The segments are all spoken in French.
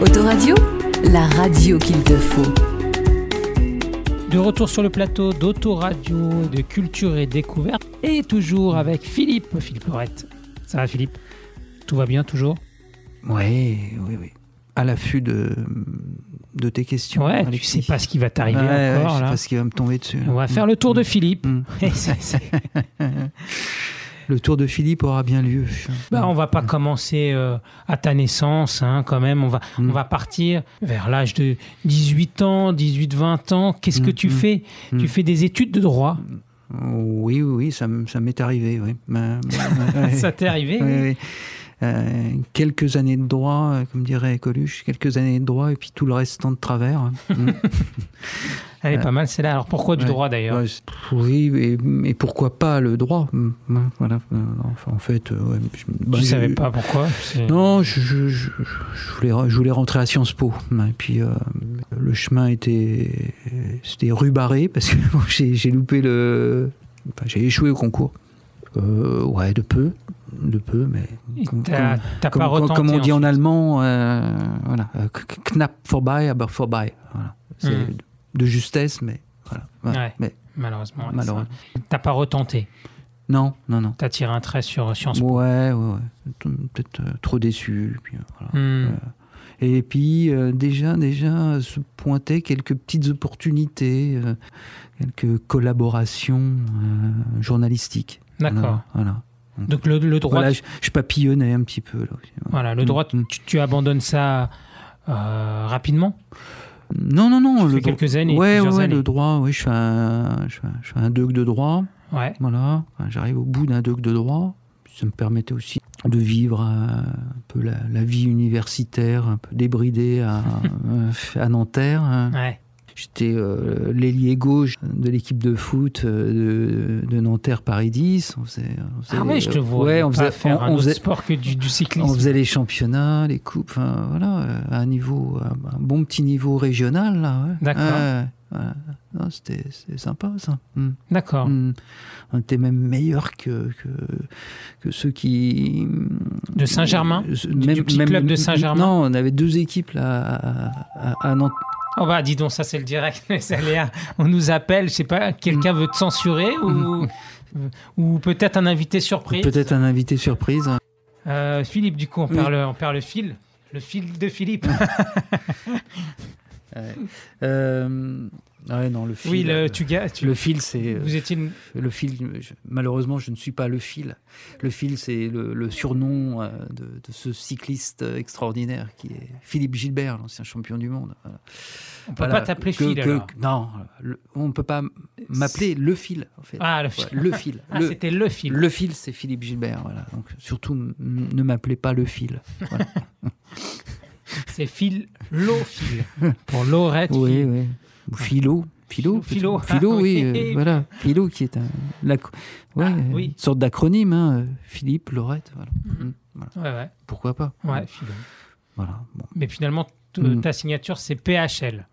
Autoradio, la radio qu'il te faut. De retour sur le plateau d'Autoradio, de culture et découverte, et toujours avec Philippe, Philippe Lorette. Ça va Philippe? Tout va bien toujours? Oui, oui, oui. À l'affût de, de tes questions. Ouais, tu Alexis. sais pas ce qui va t'arriver Ouais, ouais, encore je sais là. pas ce qui va me tomber dessus. là. On va faire le tour de Philippe. Mm. Le tour de Philippe aura bien lieu. Bah, on va pas commencer euh, à ta naissance, hein, quand même. On va, Mm. on va partir vers l'âge de 18 ans, 18-20 ans. Qu'est-ce que Mm, tu mm, fais? Tu fais des études de droit? Oui, oui, oui, ça, m'est arrivé. Oui. Ça t'est arrivé Oui, oui. Euh, quelques années de droit, euh, comme dirait Coluche, quelques années de droit et puis tout le restant de travers. Mm. Elle est Euh, pas mal, c'est là. Alors pourquoi du ouais. droit d'ailleurs Ouais, oui, et, et pourquoi pas le droit Mm, ouais, Voilà. Enfin, en fait, ouais, je, bah, je- savais pas pourquoi Non, je, voulais, je voulais rentrer à Sciences Po. Et puis, euh, le chemin était, c'était rubarré parce que j'ai, j'ai loupé le. Enfin, j'ai échoué au concours. Euh, ouais, de peu. De peu, mais. Comme- comme- comme, pas comme- retenté comme on dit en allemand, euh, voilà, euh, knapp vorbei, aber vorbei. Voilà. C'est Mhm. de justesse, mais voilà. Ouais. Mais Malheureusement. Malheureusement. T'as pas retenté? non, non, non. T'as tiré un trait sur Sciences Po? Ouais, ouais, ouais. Peut-être euh, trop déçu. Puis, euh, voilà. Euh, Et puis euh, déjà, déjà se pointaient quelques petites opportunités, euh, quelques collaborations euh, journalistiques. D'accord. Voilà. Donc le, le droit, Voilà, je, je papillonnais un petit peu là. aussi. voilà, le droit, Mm. tu, tu abandonnes ça euh, rapidement. Non, non, non. Tu le quelques années, Ouais, ouais, années. le droit. Oui, je fais un, je fais un, je fais un doc de droit. Ouais. Voilà. J'arrive au bout d'un doc de droit. Ça me permettait aussi de vivre euh, un peu la, la vie universitaire, un peu débridée à, euh, à Nanterre. hein. Ouais. J'étais euh, l'ailier gauche de l'équipe de foot euh, de, de Nanterre Paris 10. On faisait, on faisait Ah ouais, les- je te vois. Ouais, on faisait, faire on- un on autre faisait- sport que du, du cyclisme. on faisait les championnats, les coupes, voilà, à un niveau, un, un bon petit niveau régional. D'accord. Ouais, ouais. Non, C'était sympa ça. Mm. D'accord. Mm. On était même meilleurs que, que, que ceux qui. De Saint-Germain Euh, Du- petit club de Saint-Germain Non, on avait deux équipes là à, à, à Nantes. Oh bah dis donc, ça c'est le direct, on nous appelle, je sais pas, quelqu'un veut te censurer ou, ou peut-être un invité surprise. Peut-être un invité surprise. Euh, Philippe, du coup, on Oui. perd, le, on perd le fil. Le fil de Philippe. Euh, ouais, non, le fil. oui, euh, le, tu, tu le fil, c'est. Vous étiez une- Le fil, je- malheureusement, je ne suis pas le fil. Le fil, c'est le, le surnom euh, de, de ce cycliste extraordinaire qui est Philippe Gilbert, l'ancien champion du monde. Voilà. On peut Voilà. pas t'appeler fil que- alors. Non, le- on ne peut pas m'appeler le fil, en fait. Ah, le Ouais, fil. le fil. Ah, c'était le fil. le fil, c'est Philippe Gilbert. Voilà. Donc, surtout, ne m'appelez pas le fil. Voilà. C'est fil, l'eau-fil. Pour Laurette. oui, fil. oui. Ou Philo. Philo, Philo. Philo, Ah, oui, oui. euh, voilà. Philo qui est un, ouais, Ah, euh, oui. une sorte d'acronyme, hein, euh, Philippe, Laurette, voilà. Mm, voilà. Ouais, ouais. Pourquoi pas? Ouais philo. Voilà. Bon. Mais finalement, Mm. ta signature, c'est PHL.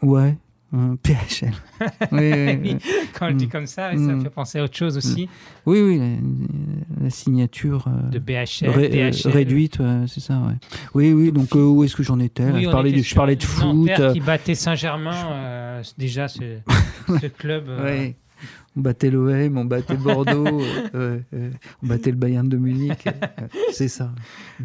Ouais. Hum, PHL. oui, oui, oui. Quand on le dit Mm. comme ça, ça me Mm. fait penser à autre chose aussi. oui, oui, la, la signature euh, De BHL, ré- euh, DHL. réduite, ouais, c'est ça. Ouais. Oui, oui. Donc euh, où est-ce que j'en étais je, parlais de, je parlais de foot. Qui battait Saint-Germain, déjà ce, ce club. ouais. On battait l'OM, on battait Bordeaux, euh, euh, euh, on battait le Bayern de Munich. c'est ça. Mm.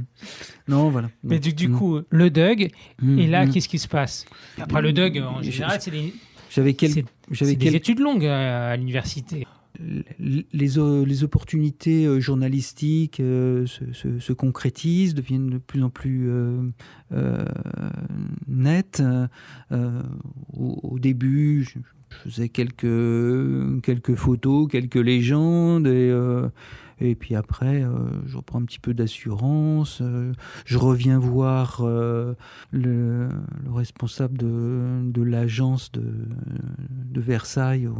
Non, voilà. Mais du, du mm, coup, le Doug, mm, et là, qu'est-ce qui se passe? Après le Doug, en général, c'est des, j'avais quel- des études longues à l'université. les, opportunités journalistiques euh, se, se- se concrétisent, deviennent de plus en plus euh, euh, nettes. Au, au début, je, je faisais quelques, quelques photos, quelques légendes, et, euh, et puis après, euh, je reprends un petit peu d'assurance. euh, je reviens voir euh, le, le responsable de, de l'agence de, de Versailles. au-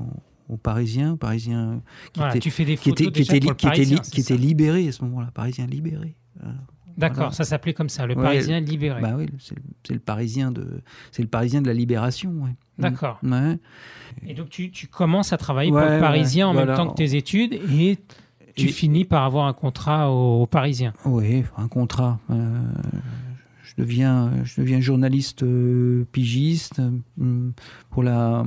aux Parisiens, Parisiens qui Voilà, étaient tu fais des qui était, qui était, qui était, Parisien, li- c'est qui ça? était libéré à ce moment-là, Parisien libéré. Voilà. D'accord, Voilà. ça s'appelait comme ça, le Ouais, Parisien libéré. Bah oui, c'est le- Parisien de, c'est le Parisien de la libération. ouais. D'accord. Ouais. Et donc tu, tu commences à travailler pour le Parisien en même temps que tes études et tu Et- finis par avoir un contrat au, au Parisien. Oui, un contrat. euh, je deviens, je deviens journaliste euh, pigiste euh, pour la,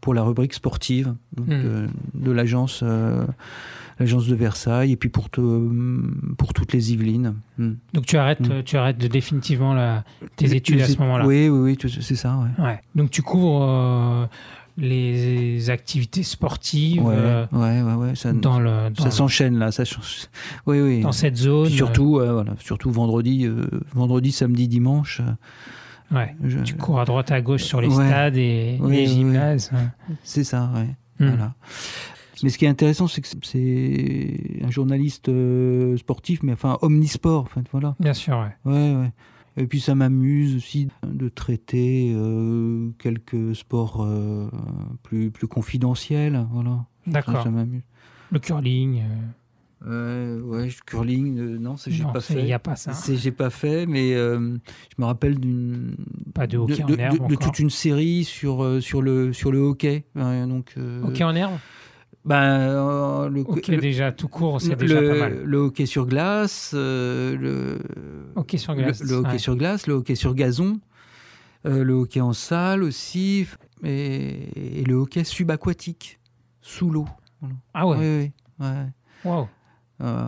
pour la rubrique sportive donc, Hmm. euh, de l'agence l'agence de Versailles et puis pour, te- pour toutes les Yvelines. Hmm. Donc tu arrêtes, Mm. euh, tu arrêtes de définitivement la- tes Les- études à ce moment-là. Oui, oui, oui, c'est ça. Ouais. Ouais. Donc tu couvres euh, les activités sportives Ouais, euh, ouais, ouais, ouais, ça, dans, le, dans, ça s'enchaîne là. Ça, oui, oui. dans cette zone. Puis surtout, euh, voilà, surtout vendredi, euh, vendredi, samedi, dimanche. euh, euh, ouais. je- Tu cours à droite à gauche sur les Ouais. stades et les gymnases. C'est ça, ouais. Mm. Voilà. Mais ce qui est intéressant, c'est que c'est un journaliste euh, sportif, mais enfin omnisport, en fait, voilà. Bien sûr, ouais. Ouais, ouais. Et puis ça m'amuse aussi de traiter euh, quelques sports euh, plus, plus confidentiels, voilà. Ça, D'accord. ça m'amuse. Le curling. Ouais, euh, ouais, curling, euh, non, ça j'ai pas ça, fait. Il n'y a pas ça. C'est- J'ai pas fait, mais euh, je me rappelle d'une Pas de hockey de- en herbe de- toute une série sur sur le sur le hockey. Donc euh, Hockey en herbe? Ben, euh, le, Ok, le- déjà, tout court, c'est le- déjà pas mal. le hockey sur glace, euh, le Hockey sur le- glace. le, hockey ouais. sur glace, le hockey sur gazon, euh, le hockey en salle aussi, et, et le hockey subaquatique, sous l'eau. Ah ouais, Oui, oui, ouais. waouh. Euh,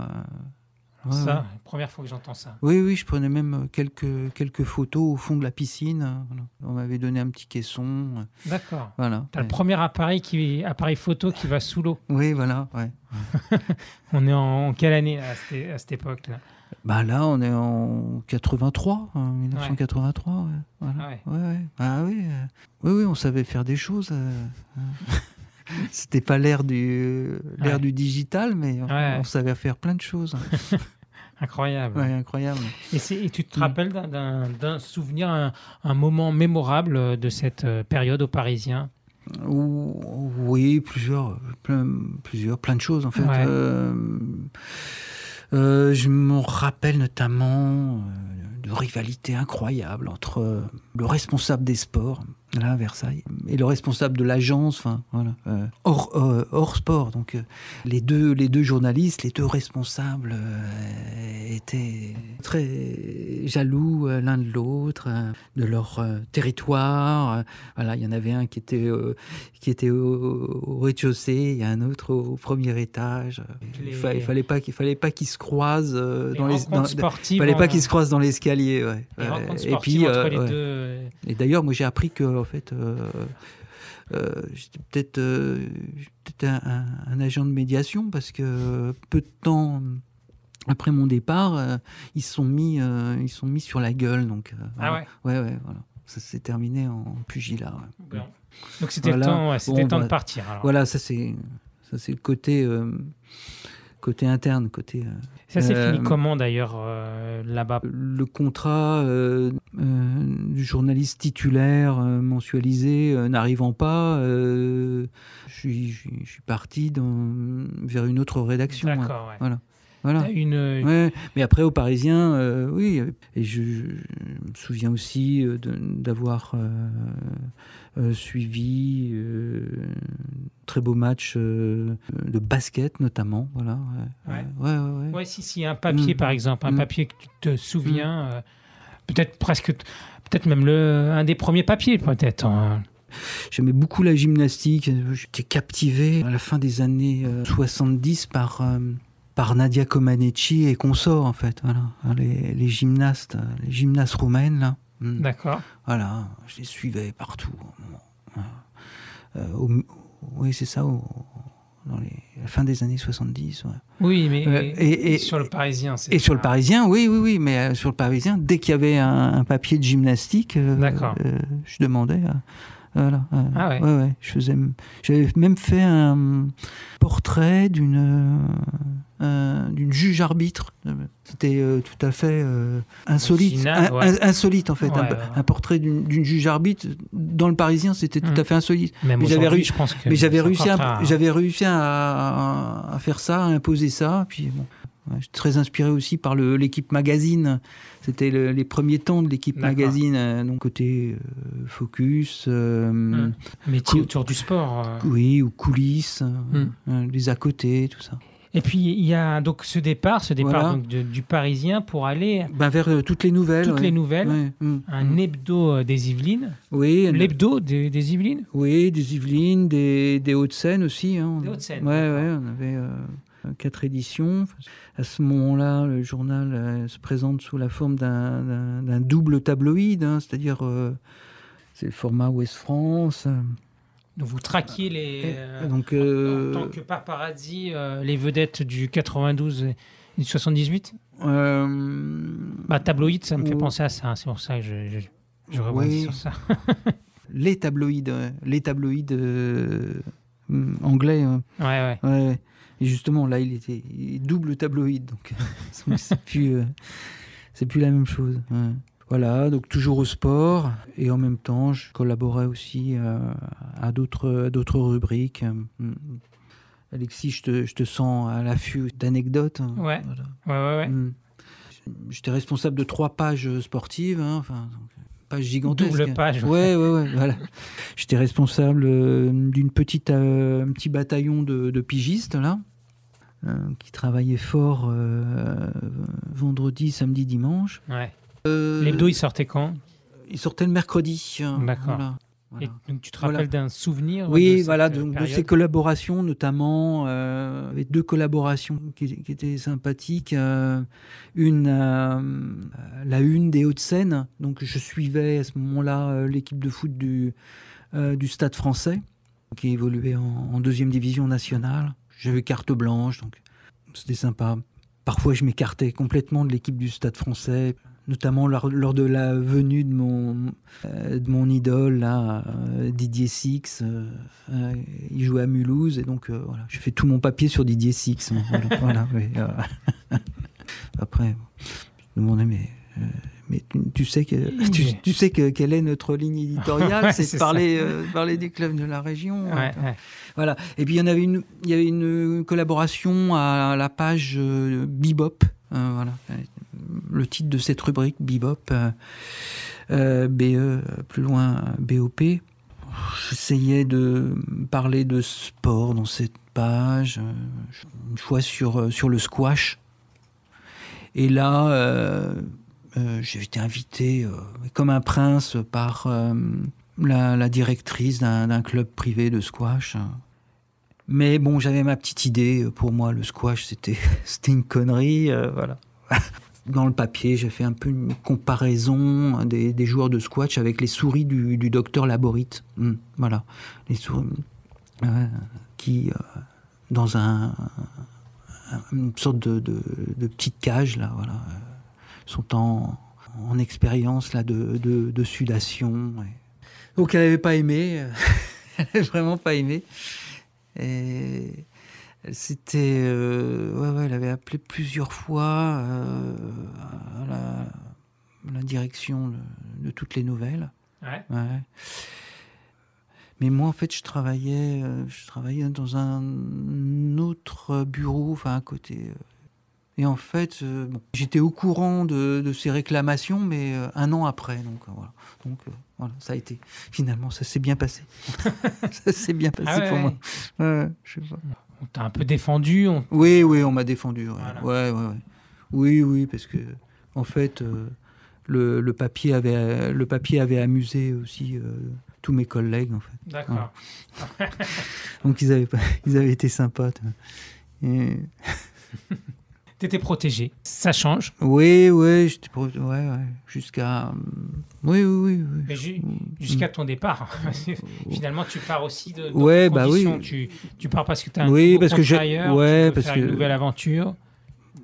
ouais, Ça, ouais. première fois que j'entends ça. Oui, oui, je prenais même quelques, quelques photos au fond de la piscine. euh, voilà. On m'avait donné un petit caisson. euh, D'accord. Voilà. T'as le Ouais. premier appareil, qui, appareil photo qui va sous l'eau. Oui, voilà. On est en, en quelle année à cette, à cette époque-là Bah là, on est en 83, hein, 1983. ouais, voilà. Ah ouais. Ouais, ouais. Ah oui, euh, oui, oui, on savait faire des choses. euh, hein. C'était pas l'ère du l'ère Ouais. du digital, mais on, Ouais. on savait faire plein de choses. Incroyable. Ouais, incroyable. Et, tu te Mm. rappelles d'un- souvenir, un, un moment mémorable de cette euh, période au Parisien? Ou- Oui, plusieurs, plein, plusieurs, plein de choses en fait. Euh, euh, je me rappelle notamment euh, de rivalités incroyables entre euh, le responsable des sports, là à Versailles, et le responsable de l'agence, enfin voilà, euh, hors, euh, hors sport. Donc euh, les deux, les deux journalistes, les deux responsables euh, étaient très jaloux euh, l'un de l'autre, euh, de leur euh, territoire. Voilà, il y en avait un qui était qui était au, au rez-de-chaussée, il y a un autre au, premier étage. Les- Il, fa- il fallait pas qu'il fallait pas qu'ils se croisent Les dans les. rencontres dans- sportives. fallait en- pas qu'ils se croisent dans l'escalier. Ouais. les Et sportives puis, entre les ouais. deux. Et d'ailleurs, moi, j'ai appris que, en fait, euh, j'étais peut-être euh, j'étais un, un- un agent de médiation parce que peu de temps après mon départ, euh, ils se sont mis, euh, ils sont mis sur la gueule. Donc, euh, Ah voilà. ouais ouais, ouais, voilà. Ça s'est terminé en pugilat. ouais. Donc c'était Voilà. le temps, ouais, c'était Bon, le temps bah, de partir. alors. Voilà, ça c'est, ça c'est le côté, côté interne, côté. Ça s'est Euh, fini comment d'ailleurs là-bas? Le contrat du journaliste titulaire mensualisé n'arrivant pas, je suis, je parti dans, vers une autre rédaction. D'accord. Voilà. Voilà. T'as une, Ouais, mais après, aux Parisiens, euh, oui. Et je, je me souviens aussi euh, d'avoir euh, euh, suivi euh, très beau match euh, de basket, notamment. Voilà. Ouais, Ouais. ouais, ouais, si, si, un papier Mm. par exemple, un Mm. papier que tu te souviens, euh, peut-être presque, peut-être même le, un des premiers papiers, peut-être. hein. J'aimais beaucoup la gymnastique. J'étais captivé à la fin des années euh, 70 par, euh, par Nadia Comaneci et consorts, en fait. Voilà. Les, les gymnastes, les gymnastes roumaines, là. Mm. D'accord. Voilà, je les suivais partout. Euh, au- oui, c'est ça, au- dans les, la fin des années 70. ouais. Oui, mais Euh, et- et- sur le Parisien, c'est Et sur le. Parisien, oui, oui, oui, mais euh, sur le Parisien, dès qu'il y avait un, un papier de gymnastique, D'accord. je demandais. voilà, euh, Ah ouais. je faisais. J'avais même fait un portrait d'une euh, d'une juge arbitre. C'était euh, tout à fait euh, insolite, ouais. insolite en fait. Ouais, un, ouais. un portrait d'une juge arbitre dans le Parisien, c'était tout Mm. à fait insolite. Même mais j'avais réussi- Mais j'avais réussi, à, j'avais réussi à, à- à faire ça, à imposer ça. Puis bon, très inspiré aussi par l'équipe magazine. C'était le- les premiers temps de l'équipe magazine, donc côté focus, euh, Mm. métier autour du sport. oui, ou coulisses, euh, Mm. euh, les à côté, tout ça. Et puis il y a donc ce départ, ce départ Voilà. donc, de- du Parisien pour aller Ben, vers euh, toutes les nouvelles. toutes ouais. les nouvelles, Ouais, mm, un mm. hebdo euh, des Yvelines, Oui, un- l'hebdo des, des Yvelines. oui, des Yvelines, des, des Hauts-de-Seine aussi. hein. Des Hauts-de-Seine, Ouais, on avait euh, quatre éditions. À ce moment-là, le journal euh, se présente sous la forme d'un- double tabloïd, hein, c'est-à-dire euh, c'est le format Ouest France. Donc vous traquiez les euh, donc, en- euh, en tant que paparazzi euh, les vedettes du 92 et du 78. euh, Bah tabloïd, ça me fait penser à ça. hein, C'est pour ça que je, je, je rebondis sur ça. les tabloïds, les tabloïds euh, anglais. Ouais, ouais. Et justement, là, il était double tabloïd, donc euh, c'est plus, euh, plus la même chose. ouais. Voilà, donc toujours au sport, et en même temps, je collaborais aussi euh, à d'autres, rubriques. Mm. Alexis, je te, je te sens à l'affût d'anecdotes. hein. Ouais. Voilà. Ouais, ouais, ouais. Mm. J'étais responsable de trois pages sportives, hein, enfin, donc, pages gigantesques. Double page. Ouais, ouais, ouais, voilà. J'étais responsable euh, d'une petite, euh, un petit bataillon de, de pigistes, là, euh, qui travaillaient fort euh, vendredi, samedi, dimanche. Ouais. Euh, L'hebdo, il sortait quand? Il sortait le mercredi. hein, D'accord. voilà, voilà. Et donc tu te Voilà. rappelles d'un souvenir Oui, voilà, euh, donc de ces collaborations, notamment, euh, avec deux collaborations qui, qui étaient sympathiques. euh, une, euh, la une des Hauts-de-Seine, donc je suivais à ce moment-là l'équipe de foot du, du Stade français, qui évoluait en, en deuxième division nationale. J'avais carte blanche, donc c'était sympa. Parfois, je m'écartais complètement de l'équipe du Stade français, notamment lors, lors de la venue de mon, euh, de mon idole, là, euh, Didier Six. euh, il jouait à Mulhouse, et donc voilà, je fais tout mon papier sur Didier Six. hein, voilà, voilà, oui. Après, je me demandais, mais. mais tu, tu sais que tu, sais que quelle est notre ligne éditoriale, Ouais, c'est de parler, parler des clubs de la région. Ouais, hein. ouais. Voilà. Et puis il y en avait une, il y avait une collaboration à la page Bebop. Euh, voilà. Le titre de cette rubrique Bebop, euh, euh, BE, plus loin BOP. J'essayais de parler de sport dans cette page. euh, Une fois sur sur le squash. Et là, j'ai été invité comme un prince par la, directrice d'un club privé de squash. Mais bon, j'avais ma petite idée. Pour moi, le squash, c'était une connerie. voilà. Dans le papier, j'ai fait un peu une comparaison des, joueurs de squash avec les souris du, docteur Laborite. Hmm, voilà. Les souris euh, qui, euh, dans un, une sorte de, petite cage, là, voilà, euh, sont en, en expérience là, de, sudation. Donc elle n'avait pas aimé, elle n'avait vraiment pas aimé. Et c'était. euh, ouais, ouais, elle avait appelé plusieurs fois euh, à la, à la direction de, de toutes les nouvelles. Ouais. Ouais. Mais moi, en fait, je travaillais, euh, je travaillais dans un autre bureau, enfin à côté. euh. Et en fait, bon, j'étais au courant de, de ces réclamations, mais un an après. Donc voilà. Donc voilà, ça a été. Finalement, ça s'est bien passé. ça s'est bien passé Ah ouais, pour moi. Ouais, je sais pas. On t'a un peu défendu. on- Oui, oui, on m'a défendu. Ouais. Voilà. Ouais. Oui, oui, parce que en fait, euh, le, le papier avait le papier avait amusé aussi euh, tous mes collègues en fait. D'accord. Donc ils avaient ils avaient été sympas. Et- T'étais protégé. Ça change. Oui, oui, j'étais pro- ouais, ouais, jusqu'à euh, oui, oui, oui, ju- jusqu'à ton départ. Finalement, tu pars aussi de. Ouais, bah oui. Tu, tu pars parce que tu as un Oui, parce que ailleurs, ouais, tu parce faire que- une nouvelle aventure.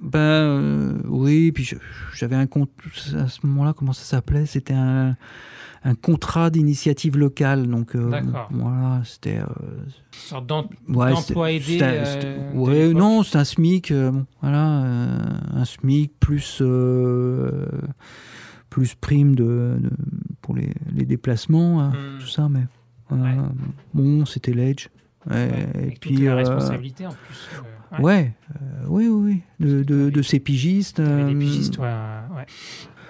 Ben euh, oui, puis j'avais un compte à ce moment-là, comment ça s'appelait? C'était un, un contrat d'initiative locale, donc euh, D'accord. voilà, c'était euh, sorte d'em- Ouais, d'emploi c'était- aidé. euh, ouais, non, c'est un SMIC. euh, bon, voilà, euh, un SMIC plus plus prime de, de- pour les, les déplacements, hein, tout ça, mais Ouais. bon, c'était l'Edge. Ouais, et avec puis toute la euh, responsabilité en plus. euh, ouais. ouais, euh, oui, oui, oui, de, de, de ces pigistes. Des pigistes, ouais.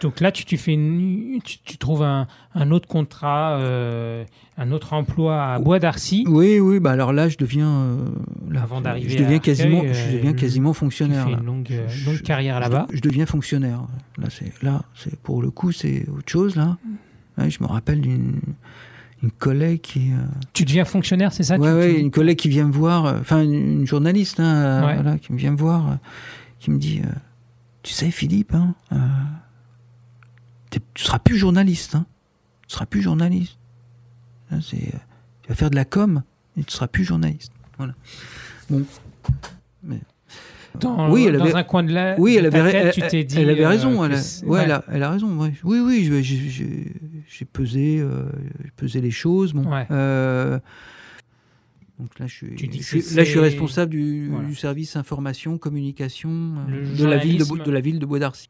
Donc là, tu, tu fais une, tu, tu trouves un, un autre contrat, euh, un autre emploi à Bois d'Arcy. Oui, oui, bah alors là, je deviens. euh, là, Avant d'arriver je deviens quasiment, je deviens quasiment Tu fonctionnaire. fais là. une longue, Je- longue carrière je- là-bas. Je, deviens fonctionnaire. Là, c'est là, c'est pour le coup, c'est autre chose là. Ouais, je me rappelle d'une une collègue qui. euh, Tu deviens fonctionnaire, c'est ça tu- ouais, tu- une collègue qui vient me voir, euh, enfin une, journaliste, hein, euh, Ouais. voilà, qui me vient me voir, qui me dit, tu sais Philippe, hein, tu seras plus journaliste, hein, tu seras plus journaliste. Hein, tu vas faire de la com et tu seras plus journaliste. Voilà. Bon. Mais- Dans, Oui, elle dans avait- un coin de la oui, elle avait, tête, elle, tu elle- t'es dit. elle avait euh, raison. Elle a, c'est- ouais, elle a, elle a raison. ouais. Oui, oui, j'ai- pesé, euh, pesé les choses. Bon, euh, donc là, je suis, je là, je responsable du, Voilà. du service information communication de la ville de, de la ville de Bois d'Arcy.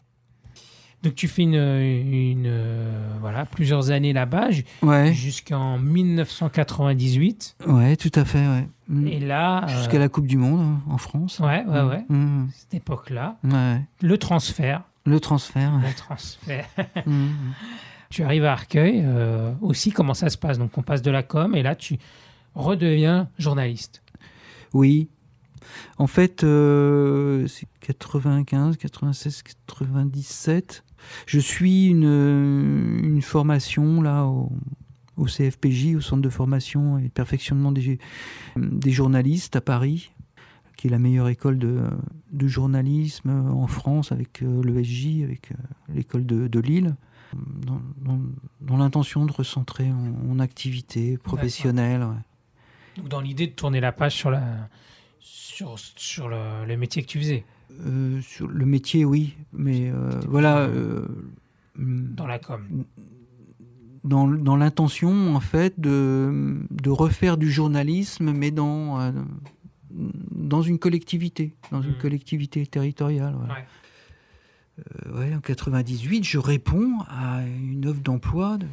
Donc tu fais une, une euh, voilà plusieurs années là-bas Ouais, jusqu'en 1998 ouais, tout à fait. Ouais. Mm. et là euh, Jusqu'à la Coupe du Monde hein, en France. ouais ouais ouais Mm. cette époque-là Ouais. le transfert Le transfert. le transfert Mm. tu arrives à Arcueil euh, aussi comment ça se passe? Donc on passe de la com et là tu redeviens journaliste Oui. En fait, euh, c'est 95, 96, 97. Je suis une, euh, une formation là au, au CFPJ, au Centre de formation et de perfectionnement des, des journalistes à Paris, qui est la meilleure école de, de journalisme en France avec euh, l'ESJ, avec euh, l'école de, de Lille, dans, dans- dans l'intention de recentrer mon, mon activité professionnelle. ouais. donc dans l'idée de tourner la page sur la sur, sur le, le métier que tu faisais Euh, sur le métier, oui, mais euh, voilà, euh, dans la com dans, dans l'intention en fait de, de refaire du journalisme, mais dans dans une collectivité, dans une Mhm. collectivité territoriale. voilà. Ouais. Ouais, en 98, je réponds à une offre d'emploi de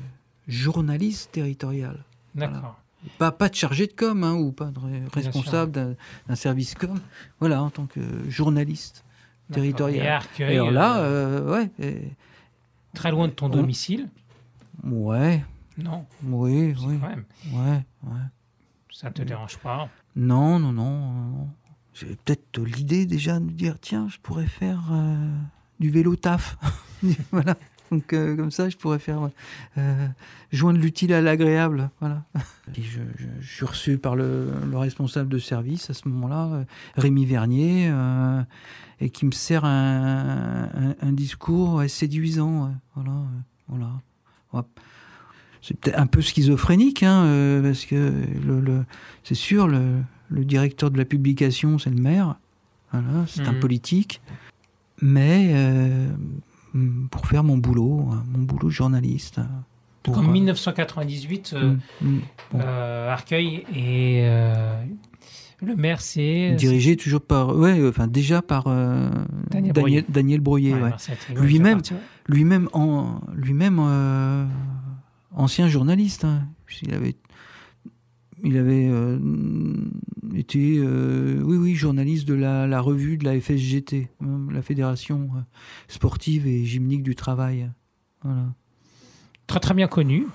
journaliste territorial. d'accord Pas, pas de chargé de com hein, ou pas de responsable d'un service com. Voilà, en tant que journaliste. Territorial. et à Arcueil Et alors là, euh, euh, ouais. et- très loin de ton on- domicile Ouais, non oui, oui, quand même ouais, ouais. ça te dérange pas? Non, non, non. non. J'ai peut-être l'idée déjà de me dire, tiens, je pourrais faire euh, du vélo taf. voilà. Donc euh, comme ça, je pourrais faire euh, joindre l'utile à l'agréable. Voilà. Et je, je- je suis reçu par le, le responsable de service à ce moment-là, euh, Rémi Vernier, euh, et qui me sert un, un- un discours ouais, séduisant. ouais. Voilà, euh, voilà. Ouais. C'est peut-être un peu schizophrénique, hein, euh, parce que le, le- c'est sûr, le, le directeur de la publication, c'est le maire. Voilà, c'est un Mhm. politique. Mais euh, pour faire mon boulot, hein, mon boulot de journaliste. pour, en euh, 1998 euh, mm, mm, bon. euh, Arcueil et euh, le maire c'est dirigé toujours par, ouais, euh, enfin déjà par euh, Daniel Daniel, Ouais, ouais. Attigo, Lui-même. il lui-même en lui-même euh, ancien journaliste hein, puisqu'il avait il avait euh, été euh, oui oui journaliste de la, la revue de la FSGT euh, la fédération euh, sportive et gymnique du travail. Voilà. Très très bien connu.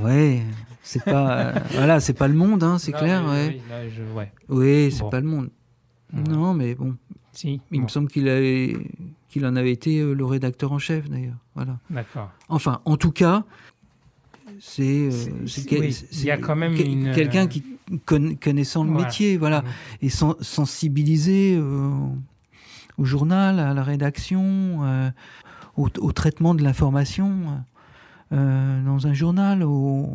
Ouais c'est pas voilà c'est pas le monde hein, c'est clair ouais. oui, je- ouais. oui c'est Bon. pas le monde. Ouais. non mais bon. Si il bon, me semble qu'il avait qu'il en avait été le rédacteur en chef d'ailleurs. Voilà. D'accord. Enfin, en tout cas, c'est quelqu'un qui conna- connaissant le Voilà. métier, voilà, Mhm. et sen- sensibilisé euh, au journal, à la rédaction, euh, au, au traitement de l'information euh, dans un journal, au,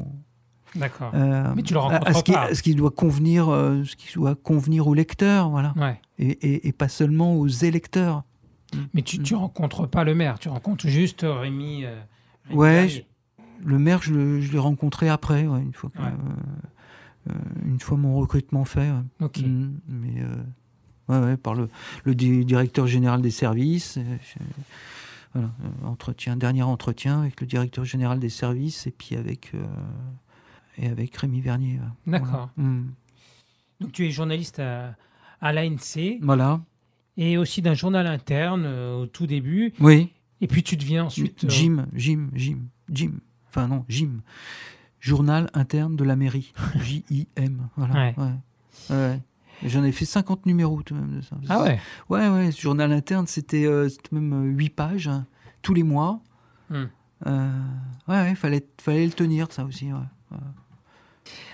d'accord euh, Mais tu le à- à rencontres ce qui, pas. à ce qui doit convenir, ce qui doit convenir aux lecteurs, voilà, ouais et, et- et pas seulement aux électeurs. mais tu tu rencontres pas le maire tu rencontres juste Rémi, Rémi Ouais. Le maire, je, l'ai rencontré après, ouais, une fois que, Ouais. euh, euh, une fois mon recrutement fait. Mm, mais euh, ouais, ouais, par le, le di- directeur général des services. je- voilà, entretien, dernier entretien avec le directeur général des services et puis avec euh, et avec Rémi Vernier. D'accord. Voilà. Mm. donc tu es journaliste à, à l'ANC Voilà. et aussi d'un journal interne euh, au tout début Oui. Et puis tu deviens ensuite. Jim, Jim, Jim, Jim. Enfin non, Jim. Journal interne de la mairie. J-I-M. Voilà. Ouais. Ouais. Ouais. Et J'en ai fait 50 numéros tout de même de ça. Ah ouais. Ouais, ouais, ce journal interne, c'était euh, même 8 pages hein, tous les mois. Euh, ouais, ouais, fallait, fallait le tenir, ça aussi.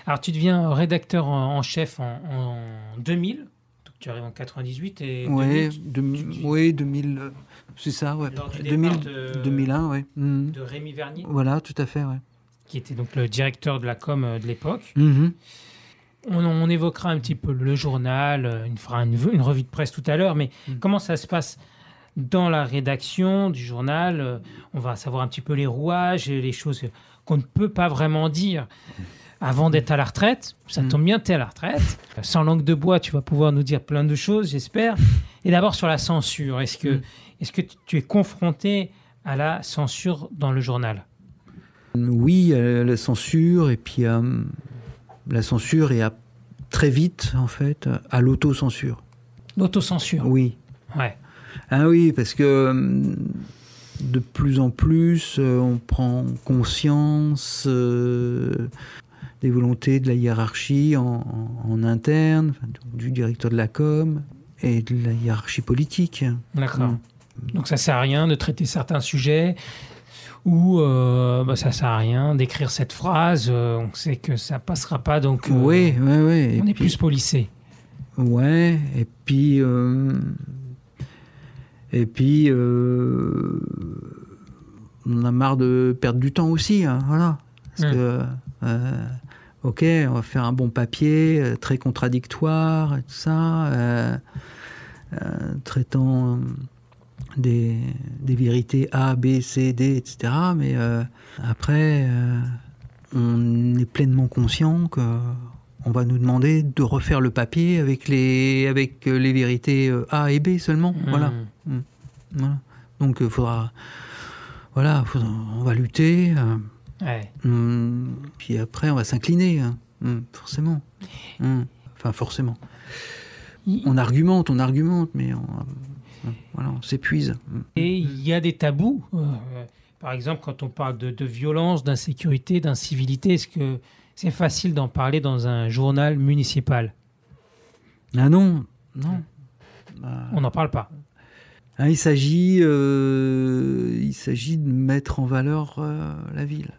Alors tu deviens rédacteur en, en chef en, en 2000. Tu arrives en 98 et Ouais, 2000, deux- tu- ouais, 2000, euh, c'est ça, ouais. Lors du 2000, départ de- 2001, ouais. Mhm. de Rémi Vernier, Voilà, tout à fait, ouais. qui était donc le directeur de la com euh, de l'époque. Mhm. On, on évoquera un petit peu le journal, euh, une, fera une, une revue de presse tout à l'heure, mais Mm. comment ça se passe dans la rédaction du journal On va savoir un petit peu les rouages et les choses qu'on ne peut pas vraiment dire avant d'être à la retraite. Ça Mm. tombe bien, tu es à la retraite. Sans langue de bois, tu vas pouvoir nous dire plein de choses, j'espère. Et d'abord sur la censure, est-ce que, Mm. est-ce que tu- es confronté à la censure dans le journal? Oui, euh, la censure, et puis euh, la censure et à, très vite, en fait, à l'autocensure. L'autocensure? Oui. Ouais. Ah oui, parce que euh, de plus en plus, on prend conscience euh, des volontés de la hiérarchie en, en- en interne, enfin, du directeur de la com et de la hiérarchie politique. D'accord. Mm. Donc ça sert à rien de traiter certains sujets ou euh, bah, ça sert à rien d'écrire cette phrase. euh, on sait que ça passera pas, donc euh, Oui, oui, oui. Et on est puis- plus policé. Ouais, et puis. euh, et puis. on a marre de perdre du temps aussi, hein, voilà. Parce Mm. que. Ok, on va faire un bon papier, euh, très contradictoire et tout ça, euh, euh, traitant des, des vérités A, B, C, D, etc. Mais après, on est pleinement conscient que on va nous demander de refaire le papier avec les, avec les vérités A et B seulement. Voilà. Mm. voilà. Donc il faudra. Voilà, faudra- on va lutter. euh, Ouais. hum, puis après, on va s'incliner. hein, hum, forcément. Hum, Enfin, forcément. On argumente, on argumente, mais on, on- voilà, on s'épuise. Et il y a des tabous. euh, par exemple, quand on parle de, de violence, d'insécurité, d'incivilité, est-ce que c'est facile d'en parler dans un journal municipal? Ah non, non. Bah, On n'en parle pas. Il s'agit, euh, il s'agit de mettre en valeur euh, la ville.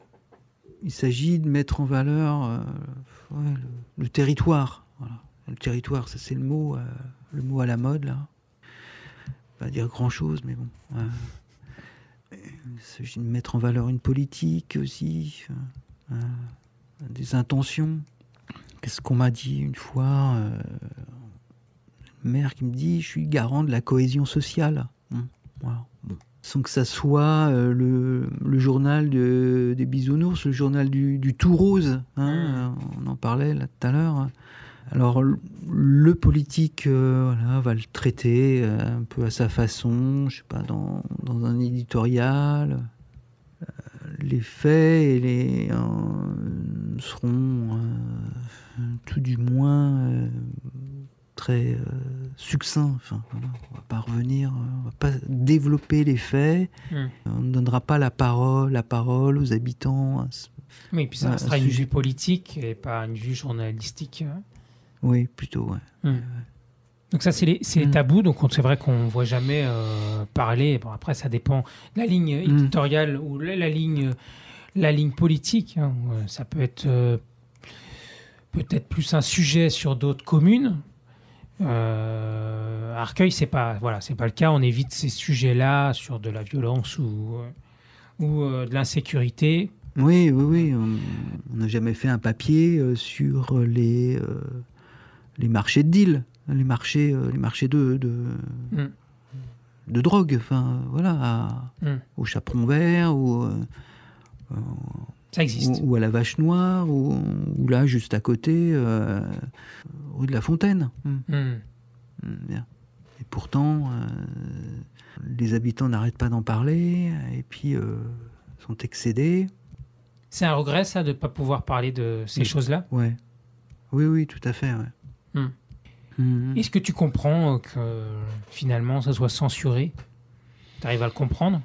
Il s'agit de mettre en valeur euh, le, territoire. Le territoire, ça c'est le mot, euh, le mot à la mode là. Pas dire grand chose, mais bon. il s'agit de mettre en valeur une politique aussi, euh, des intentions. Qu'est-ce qu'on m'a dit une fois une mère qui me dit je suis garant de la cohésion sociale. Bon. Sans que ça soit euh, le, le journal de- des bisounours, le journal du, du tout rose. hein, euh, on en parlait là tout à l'heure. Alors le- politique euh, voilà, va le traiter euh, un peu à sa façon, je sais pas, dans, dans un éditorial. Les faits et les, seront tout du moins très euh, succinct. Enfin, voilà, on va pas revenir, euh, on va pas développer les faits. Mm. On ne donnera pas la parole, la parole aux habitants. Oui, puis ça un une vue politique et pas une vue journalistique. hein. Oui, plutôt. Ouais. Donc ça, c'est les, c'est les Mm. tabous. Donc on- c'est vrai qu'on ne voit jamais euh, parler. Bon, après, ça dépend. La ligne éditoriale ou la, la ligne, la ligne politique, hein, ça peut être euh, peut-être plus un sujet sur d'autres communes. Euh, Arcueil, c'est pas voilà, c'est pas le cas. On évite ces sujets-là sur de la violence ou euh, ou euh, de l'insécurité. Oui, oui, oui. On n'a jamais fait un papier euh, sur les, les marchés de deal, les marchés, les marchés de, de, Mm. de drogue. Enfin, voilà, à- Mm. au chaperon vert ou, Ça existe. ou, ou à la vache noire ou, ou là, juste à côté, euh, rue de la Fontaine. Mm. Mm. Mm, bien. Et pourtant, euh, les habitants n'arrêtent pas d'en parler et puis euh, sont excédés. C'est un regret, ça, de ne pas pouvoir parler de ces choses-là? Ouais. Oui, oui, tout à fait. Ouais. Hmm. Est-ce que tu comprends que finalement ça soit censuré? Tu arrives à le comprendre?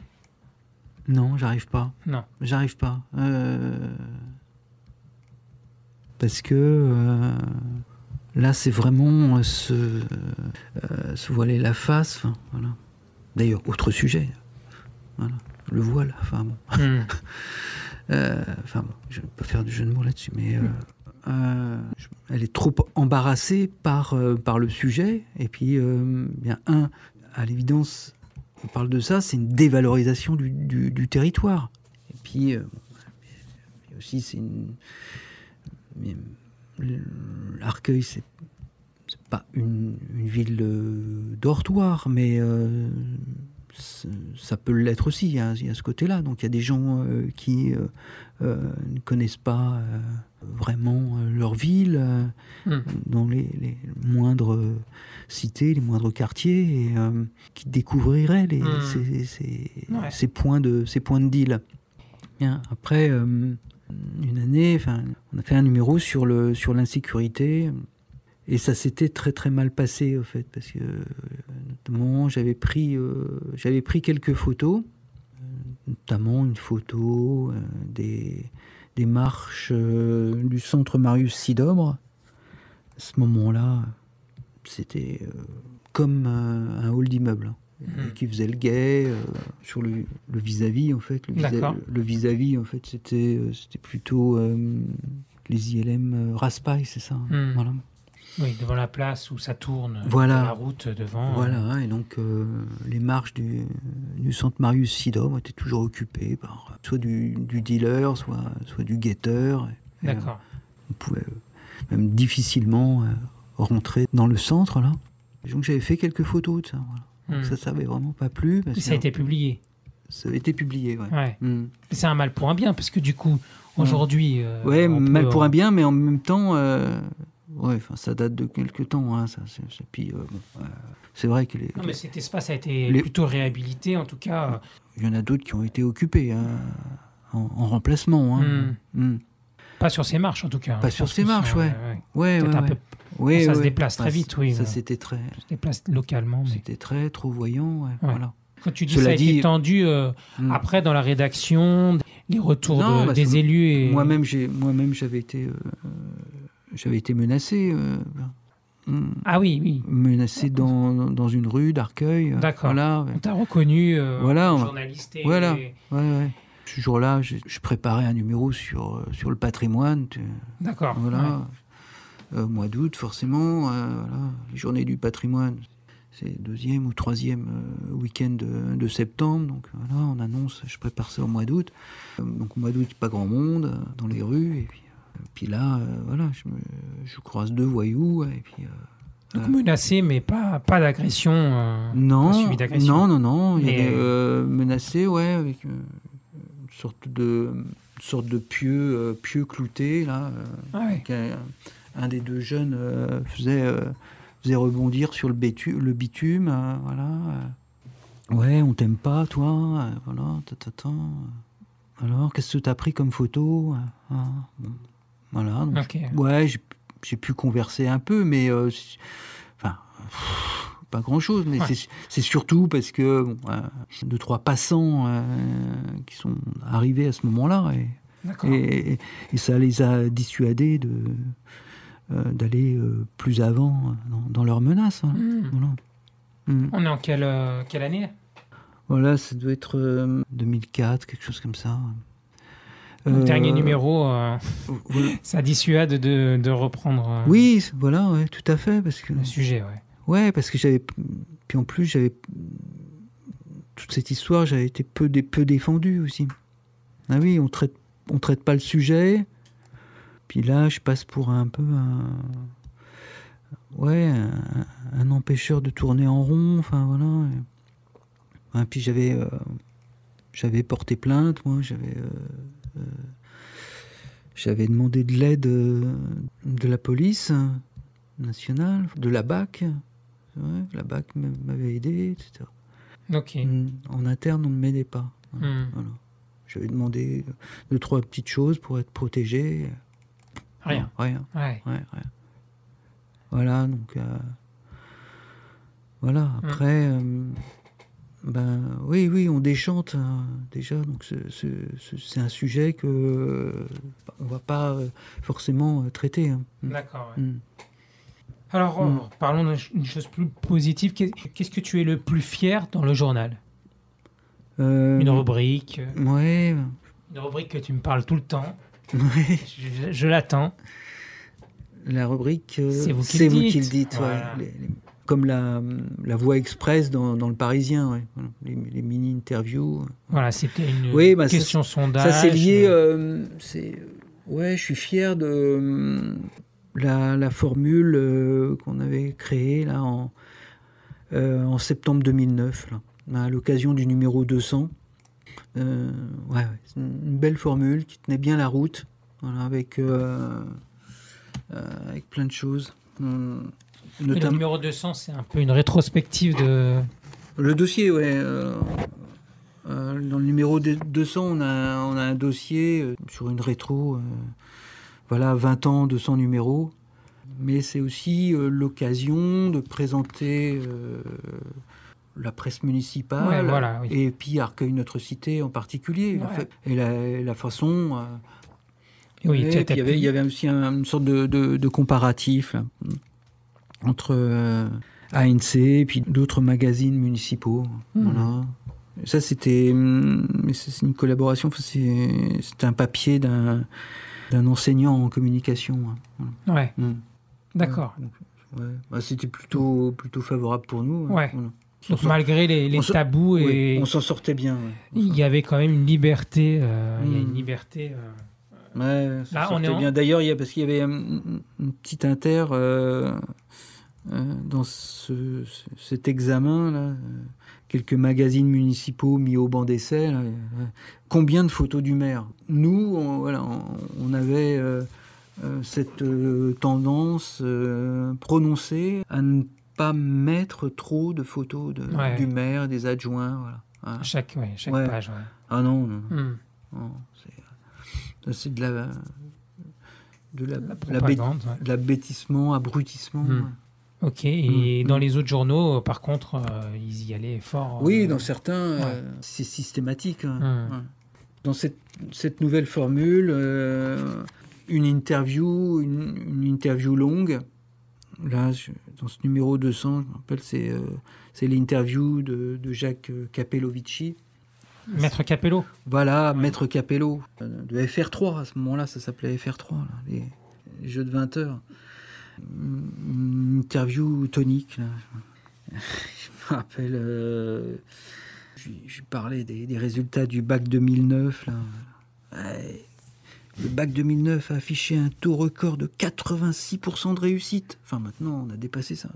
Non, j'arrive pas. Non. J'arrive pas. Euh, Parce que euh, là, c'est vraiment euh, se, se voiler la face. enfin, voilà. D'ailleurs, autre sujet. Voilà. Le voile. Enfin bon. Hmm. Enfin bon, je ne vais pas faire du jeu de mots là-dessus, mais euh, elle est trop embarrassée par, euh, par le sujet. Et puis, euh, bien, un, à l'évidence, on parle de ça, c'est une dévalorisation du, du- territoire. Et puis, euh, et aussi, c'est une. L'Arcueil, c'est c'est pas une, une ville euh, dortoir, mais euh, ça peut l'être aussi. Il y, a, il y a ce côté-là. Donc il y a des gens euh, qui euh, euh, ne connaissent pas vraiment leur ville, Hmm. dans les, les moindres cités, les moindres quartiers, et qui découvriraient les, Hmm. ces, ces- Ouais. ces points de ces points de deal. Bien. Après une année, on a fait un numéro sur le sur l'insécurité. Et ça s'était très très mal passé au fait parce que notamment j'avais pris euh, j'avais pris quelques photos, notamment une photo euh, des des marches euh, du centre Marius Sidobre. À ce moment-là, c'était comme un hall d'immeuble hein, Mhm. qui faisait le guet euh, sur le le vis-à-vis en fait. Le vis-à- le vis-à-vis en fait c'était euh, c'était plutôt euh, les ILM Raspail, c'est ça. hein. Mhm. Voilà. Oui, devant la place où ça tourne, Voilà. la route devant. Voilà, hein, et donc euh, les marches du, du centre Marius Sidom étaient toujours occupées par euh, soit du, du dealer, soit, soit du guetteur. Et, euh, D'accord. on pouvait euh, même difficilement euh, rentrer dans le centre, là. Donc j'avais fait quelques photos de ça. voilà. Hmm. Ça, ça avait vraiment pas plu. Parce Et ça a été publié. ça avait été publié, ouais. Ouais. Hmm. Mais C'est un mal pour un bien, parce que du coup, aujourd'hui. euh, Ouais, mal peut- pour un bien, mais en même temps, euh, ouais, enfin, ça date de quelques temps. Hein, ça, puis, euh, bon, euh, c'est vrai que les, Non, mais cet espace a été Les- plutôt réhabilité, en tout cas. euh, il y en a d'autres qui ont été occupés hein, en, en remplacement. Hein. Hmm. Pas sur ces marches, en tout cas. Pas Je sur ces marches, ouais. Ouais, ouais, un ouais. peu. Ouais, ça se déplace très vite, oui, Ça, c'était très, Ça se déplace localement. Mais... c'était très trop voyant. Voilà. Quand tu dis Cela ça a été tendu euh, Hmm. après dans la rédaction, les retours Non, de- bah, des élus et. Moi-même, j'ai, moi-même, j'avais été, euh, j'avais été menacé, euh, Ah oui, oui. menacé dans, dans une rue d'Arcueil. euh, D'accord. Voilà. On t'a reconnu, euh, Voilà, journaliste et. voilà. Ouais, ouais. Ce jour-là, je, je préparais un numéro sur, euh, sur le patrimoine. tu- D'accord. Voilà. ouais. Euh, mois d'août, forcément. euh, voilà. Les journées du patrimoine, c'est le deuxième ou troisième week-end de, de septembre. Donc voilà, on annonce, je prépare ça au mois d'août. Donc au mois d'août, pas grand monde dans les rues. Et puis, puis là, euh, voilà, je, me, je croise deux voyous. Et puis, euh, Donc menacé, mais pas, pas d'agression. euh, non, non, non, non. Il y avait euh, menacé, ouais, avec une sorte de, une sorte de pieu, euh, pieu clouté, là. Ah un des deux jeunes faisait, faisait rebondir sur le, bitume, voilà. Ouais, on t'aime pas, toi, voilà, ta, ta, ta. Alors, qu'est-ce que t'as pris comme photo ah, bon. Voilà, donc, Ok. ouais, j'ai- pu converser un peu, mais euh, enfin, pff, pas grand-chose, mais Ouais. c'est- surtout parce que bon, euh, deux trois passants euh, qui sont arrivés à ce moment-là et, et, et ça les a dissuadés de d'aller plus avant dans, dans leurs menaces. hein. Hmm. Voilà. Hmm. On est en quelle, quelle année? Voilà, ça doit être euh, 2004, quelque chose comme ça. Le Euh, dernier numéro, euh, voilà. ça dissuade de, de reprendre euh, Oui, voilà, ouais, tout à fait, parce que le sujet. Ouais. ouais, parce que j'avais puis en plus j'avais toute cette histoire, j'avais été peu dé- peu défendu aussi. Ah oui, on traite on traite pas le sujet. Puis là, je passe pour un peu un ouais, un, un empêcheur de tourner en rond, enfin voilà. Et puis j'avais euh, j'avais porté plainte, moi, j'avais euh, j'avais demandé de l'aide euh, de la police nationale, de la BAC. Ouais, la BAC m'avait aidé, etc. Ok. Mm, En interne, on ne m'aidait pas. Voilà. J'avais demandé deux, trois petites choses pour être protégé. Rien. Non, rien. Ouais. Ouais, rien. Voilà, donc. euh, voilà, après. euh, Ben oui, oui, on déchante hein, déjà. Donc c'est- un sujet que euh, on va pas euh, forcément euh, traiter. hein. Mm. D'accord. Mm. Alors, Mm. parlons d'une ch- d'une chose plus positive. Qu'est- Qu'est-ce que tu es le plus fier dans le journal? Euh, Une rubrique, Ouais, une rubrique que tu me parles tout le temps. ouais. Je, je l'attends. La rubrique, euh, C'est vous qui le dites. qui le dites. ouais. Voilà. Les- les- comme la, la voix express dans, dans le Parisien, ouais. Voilà. les, les mini-interviews. Voilà, c'était une Oui, bah, ça, question sondage. Ça, c'est lié. euh, c'est ouais, je suis fier de euh, la, la formule euh, qu'on avait créée là en, euh, en septembre 2009, là, à l'occasion du numéro 200. Euh, ouais, une belle formule qui tenait bien la route, voilà, avec euh, euh, avec plein de choses. Hum, Et le numéro 200, c'est un peu une rétrospective de. le dossier, ouais. euh, euh, dans le numéro de- 200, on a, on a un dossier euh, sur une rétro. euh, voilà, 20 ans, 200 numéros. Mais c'est aussi l'occasion de présenter la presse municipale. Ouais, voilà, oui. Et puis Arcueil Notre Cité en particulier. en Ouais. fait. Et la, la façon. Oui, il y avait, il y avait aussi un- une sorte de, de- de comparatif là, entre euh, ANC et puis d'autres magazines municipaux. Mhm. Voilà. Ça, c'était c'est une collaboration. c'est- un papier d'un enseignant en communication. hein. Ouais, Hum. d'accord. Ouais. Bah, c'était plutôt plutôt favorable pour nous. hein. Ouais. Voilà. Donc malgré les, tabous, oui, et on s'en sortait bien. ouais. Il y avait quand même une liberté. euh, Il y a une Hmm. liberté. euh, Ouais, ça Là, on en- bien. D'ailleurs, il y a parce qu'il y avait une, petite inter euh, dans ce, ce- cet examen là, euh, quelques magazines municipaux mis au banc d'essai. euh, combien de photos du maire Nous, on, voilà, on, avait euh, euh, cette euh, tendance euh, prononcée à ne pas mettre trop de photos de- Ouais. du maire, des adjoints. Voilà. Ah, chaque, ouais, chaque Ouais. page. ah non, non. Hmm. Non, c'est, de la, de la, La la de l'abrutissement. Ok, et Hmm. dans les autres journaux, euh, par contre, euh, ils y allaient fort. Oui, euh, dans certains, euh, c'est systématique. hein. Ouais. Dans cette, cette nouvelle formule, euh, une interview, une, une interview longue. Là, je- dans ce numéro 200, je me rappelle, c'est, euh, c'est l'interview de, de Jacques Capellovici. Maître Capello. Voilà, Maître Capello, de FR3, à ce moment-là, ça s'appelait FR3, là, les, les jeux de 20 heures. Une interview tonique, là. Je me rappelle, euh, je parlais des, des résultats du bac 2009, là. Ouais. Le bac 2009 a affiché un taux record de 86% de réussite. Enfin, maintenant, on a dépassé ça.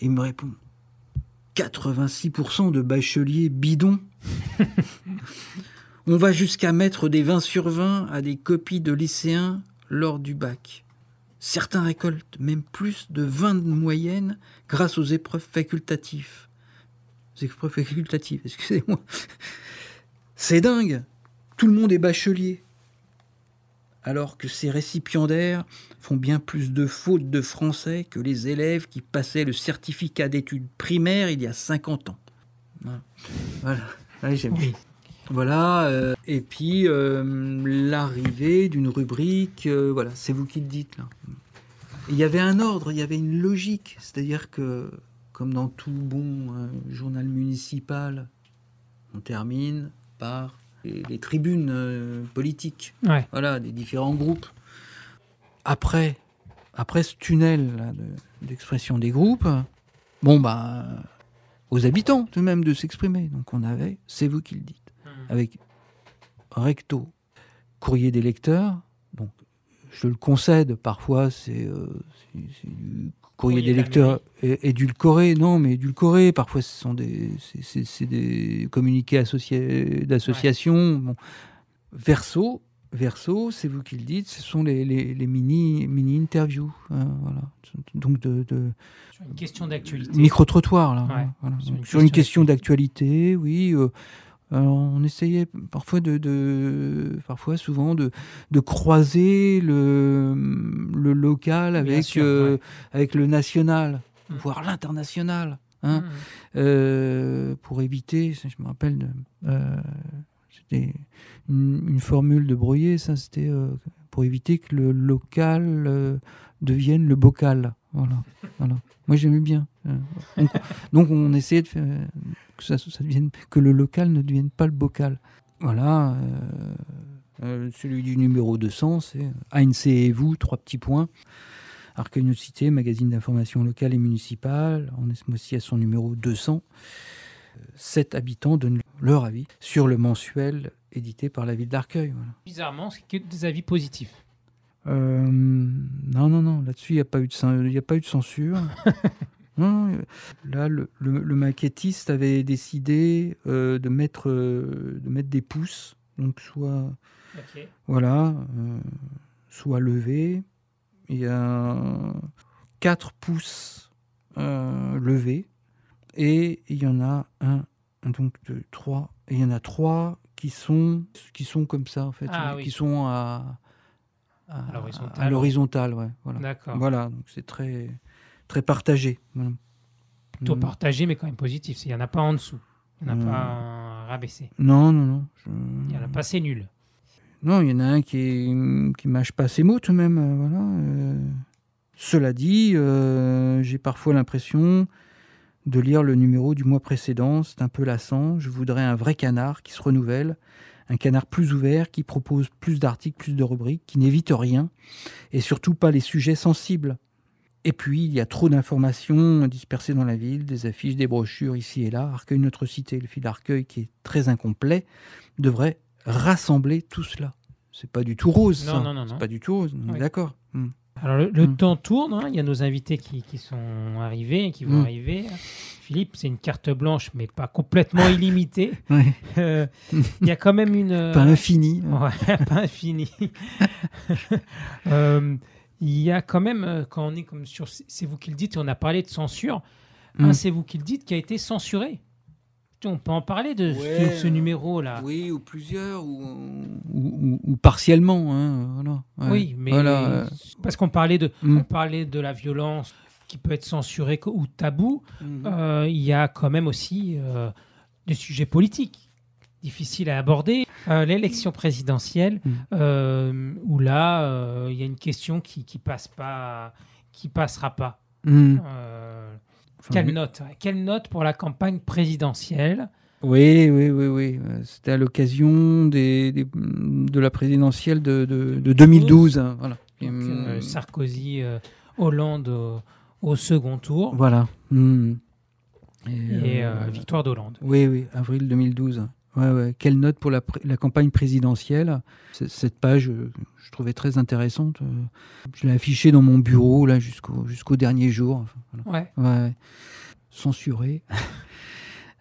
Et il me répond 86% de bacheliers bidons on va jusqu'à mettre des 20 sur 20 à des copies de lycéens lors du bac. Certains récoltent même plus de 20 de moyenne grâce aux épreuves facultatives. Épreuves facultatives, excusez-moi. C'est dingue. Tout le monde est bachelier. Alors que ces récipiendaires font bien plus de fautes de français que les élèves qui passaient le certificat d'études primaires il y a 50 ans. Voilà. Voilà. Ouais, j'aime Oui. Voilà, euh, et puis euh, l'arrivée d'une rubrique, euh, voilà, c'est vous qui le dites là. Il y avait un ordre, il y avait une logique, c'est-à-dire que, comme dans tout bon journal municipal, on termine par les, les tribunes politiques, Ouais. voilà, des différents groupes. Après, après ce tunnel de- d'expression des groupes, bon bah, aux habitants tout de même de s'exprimer. Donc on avait, c'est vous qui le dites avec recto, courrier des lecteurs. Donc, je le concède, parfois c'est euh, du courrier Courrier des lecteurs édulcoré. Non, mais édulcoré. Parfois, ce sont des, communiqués d'associations. Bon. Verso, verso, c'est vous qui le dites. Ce sont les, les, les mini mini interviews. hein, voilà. Donc de, de Sur une question d'actualité. micro-trottoir, là. Ouais, voilà. sur une Sur une question question d'actualité, oui. euh, alors, on essayait parfois de, de- parfois souvent de, de croiser le, le local avec, sûr, euh, ouais. avec le national, Mm. voire l'international. hein, Mmh. euh, pour éviter, je me rappelle, de- euh, c'était une, une formule de Breuillet, ça c'était pour éviter que le local devienne le bocal. Voilà, voilà. Moi j'aimais bien. euh, donc, on essayait de faire que ça, devienne, que le local ne devienne pas le bocal. Voilà. euh, euh, celui du numéro 200, c'est ANC et vous, trois petits points. Archéonocité, magazine d'information locale et municipale, on est mois-ci à son numéro 200. Euh, Sept habitants donnent leur avis sur le mensuel édité par la ville d'Arcueil. voilà. Bizarrement, c'est que des avis positifs. Euh, non, non, non, là-dessus, il n'y a, pas eu de cen- il y a pas eu de censure. non, euh, là, le, le- le maquettiste avait décidé euh, de, mettre, euh, de mettre des pouces, donc soit, Ok. voilà, soit levé. Il y a 4 pouces levés et il y en a un, donc deux, trois, et il y en a trois qui sont, qui sont comme ça en fait, Ah oui. qui sont à, à, À l'horizontale, à l'horizontale, ouais, voilà. D'accord. Voilà, donc c'est très, très partagé. Voilà. Plutôt Mm. partagé, mais quand même positif. Il n'y en a pas en dessous. Il n'y en a Mm. pas un rabaissé. Non, non, non. je- Il n'y en a pas, c'est nul. Non, il y en a un qui, qui mâche pas ses mots tout de même. euh, voilà. euh. Cela dit, euh, j'ai parfois l'impression de lire le numéro du mois précédent. C'est un peu lassant. Je voudrais un vrai canard qui se renouvelle, un canard plus ouvert, qui propose plus d'articles, plus de rubriques, qui n'évite rien, et surtout pas les sujets sensibles. Et puis, il y a trop d'informations dispersées dans la ville, des affiches, des brochures ici et là. Arcueil, notre cité, le fil d'Arcueil, qui est très incomplet, devrait rassembler tout cela. C'est pas du tout rose, Non, ça. non, non, non. C'est pas du tout rose, Oui. d'accord. Hmm. Alors, le, le Mm. temps tourne. hein. Il y a nos invités qui, qui sont arrivés, qui vont Mm. arriver. Philippe, c'est une carte blanche, mais pas complètement illimitée. Ouais. Euh, Il y a quand même une. Pas infini. Ouais, pas infini. Euh, Il y a quand même, euh, quand on est comme sur. C'est vous qui le dites, on a parlé de censure. Un, Mm. c'est vous qui le dites, qui a été censuré. On peut en parler de ce- Ouais. ce, numéro-là. Oui, ou plusieurs, ou, ou, ou- ou partiellement. hein, voilà. Ouais. Oui, mais Voilà, euh, parce qu'on parlait de, Mm. on parlait de la violence qui peut être censurée ou tabou. Mhm. Euh, il y a quand même aussi euh, des sujets politiques difficiles à aborder. Euh, L'élection présidentielle, Mm. euh, où là, euh, il y a une question qui, qui passe pas, qui passera pas. Euh, Enfin, quelle oui. note Quelle note pour la campagne présidentielle Oui, oui, oui, oui. Euh, C'était à l'occasion des, des- de la présidentielle de, de- de 2012. hein, Voilà. Donc, Hum, euh, Sarkozy, euh, Hollande au, au second tour Voilà. Hum. et euh, euh, victoire d'Hollande. Oui, oui, avril 2012. Ouais, ouais. Quelle note pour la, campagne présidentielle? Cette page, euh, je trouvais très intéressante. euh, Je l'ai affichée dans mon bureau là jusqu'au jusqu'au dernier jour. Enfin, voilà. Ouais. Ouais. Censurée.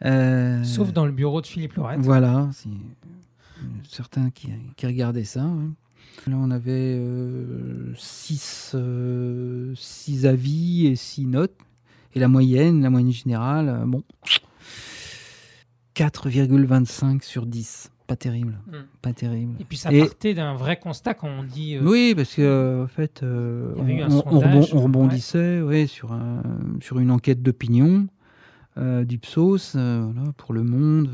Euh, Sauf dans le bureau de Philippe Lorette. Voilà, certains qui, qui regardaient ça. Là, on avait euh, six, euh, six avis et six notes. Et la moyenne, la moyenne générale, bon, 4,25 sur 10. Pas terrible, Mm. pas terrible. Et puis ça Et- partait d'un vrai constat quand on dit euh, Oui, parce que euh, en fait, euh, on, sondage, rebondissait ouais, sur, un- sur une enquête d'opinion d'Ipsos voilà, pour Le Monde,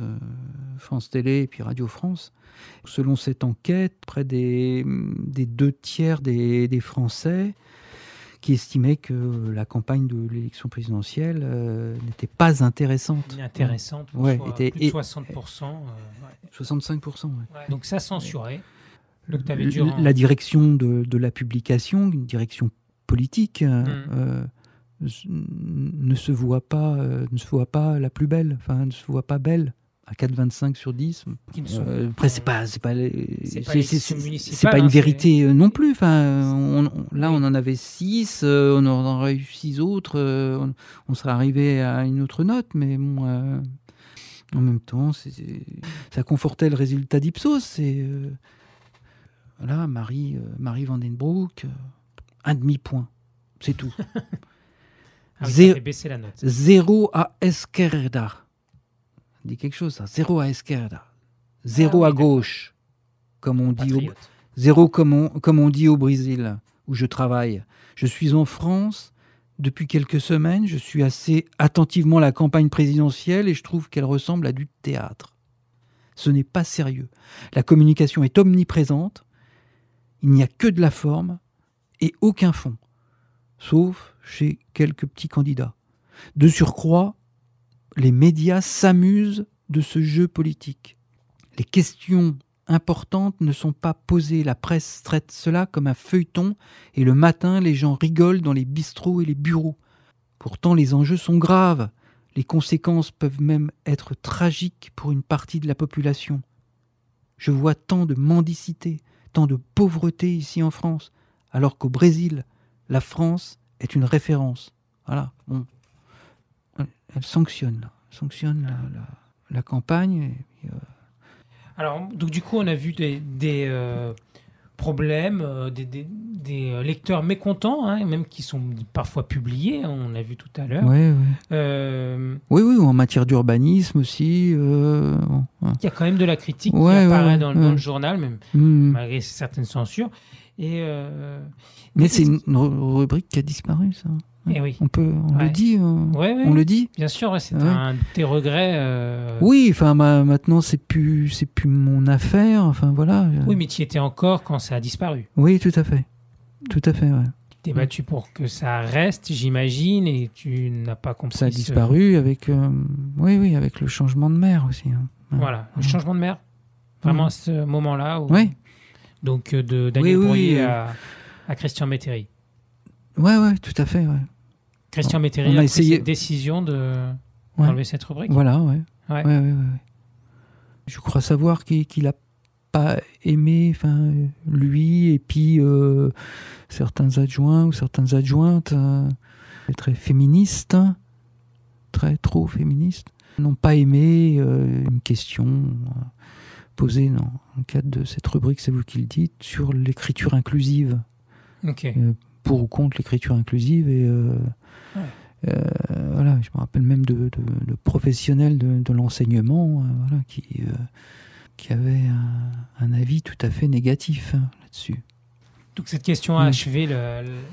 France Télé et puis Radio France. Selon cette enquête, près des, des deux tiers des, des Français qui estimaient que la campagne de l'élection présidentielle euh, n'était pas intéressante. intéressante, Ouais, était- plus de et- 60%. euh, ouais. 65%. ouais. Ouais. Donc ça. Donc durant- La direction de, de la publication, une direction politique, euh, Mm. euh, ne se voit pas, euh, ne se voit pas la plus belle, enfin ne se voit pas belle à 4,25 sur 10. qui ne sont- Euh, après c'est pas, c'est pas, C'est pas une hein, vérité euh, non plus. Enfin, on- on- là Oui. on en avait 6, on en aurait eu 6 autres, euh, on, on serait arrivé à une autre note, mais bon. euh, en même temps, c'est- c'est- ça confortait le résultat d'Ipsos. C'est euh, voilà, Marie, euh, Marie Vandenbroek, euh, un demi-point, c'est tout. Ah oui, Zé- la note. Zéro à esquerda. Dit quelque chose, ça. Zéro à esquerda. Zéro Ah à gauche, comme on dit. Au, zéro comme on, comme on dit au Brésil, où je travaille. Je suis en France Depuis quelques semaines, je suis assez attentivement la campagne présidentielle et je trouve qu'elle ressemble à du théâtre. Ce n'est pas sérieux. La communication est omniprésente. Il n'y a que de la forme et aucun fond, sauf chez quelques petits candidats. De surcroît, les médias s'amusent de ce jeu politique. Les questions importantes ne sont pas posées. La presse traite cela comme un feuilleton et le matin, les gens rigolent dans les bistrots et les bureaux. Pourtant, les enjeux sont graves. Les conséquences peuvent même être tragiques pour une partie de la population. Je vois tant de mendicité, tant de pauvreté ici en France, alors qu'au Brésil, la France est une référence. Voilà. Elle sanctionne, sanctionne la, la, campagne. Et, euh, Alors, donc, du coup, on a vu des, des euh, problèmes, euh, des, des, des, lecteurs mécontents, hein, même qui sont parfois publiés, hein, on a vu tout à l'heure. Oui, oui. oui, oui, en matière d'urbanisme aussi. Bon, Il y a quand même de la critique qui apparaît dans, dans, le journal, même mmh. malgré certaines censures. Et, Mais c'est une rubrique qui a disparu, ça. Et eh oui. On peut, on le dit, on le dit. Bien sûr, c'est un de tes regrets. Euh. Oui, enfin maintenant c'est plus, c'est plus mon affaire. Enfin voilà. Oui, mais tu y étais encore quand ça a disparu. Oui, tout à fait, tout à fait. Tu t'es battu pour que ça reste, j'imagine, et tu n'as pas compris. Ça a disparu avec, euh, oui, oui, avec le changement de maire aussi. Hein. Voilà, le changement de maire. Vraiment à ce moment-là. Oui. Donc euh, de Daniel oui, à, à Christian Métairie. Ouais, ouais, tout à fait. Ouais. Christian Métairie a, essayé cette décision de enlever cette rubrique. Voilà, ouais. Ouais. ouais, ouais Je crois savoir qu'il n'a pas aimé, enfin, lui et puis euh, certains adjoints ou certaines adjointes euh, très féministes, très trop féministes, n'ont pas aimé euh, une question posée dans le cadre de cette rubrique, c'est vous qui le dites, sur l'écriture inclusive. Ok pour ou contre l'écriture inclusive. Et euh, euh, voilà, je me rappelle même de, professionnels de, l'enseignement euh, voilà, qui, qui avaient un, avis tout à fait négatif hein, là-dessus. Donc cette question a mm. achevé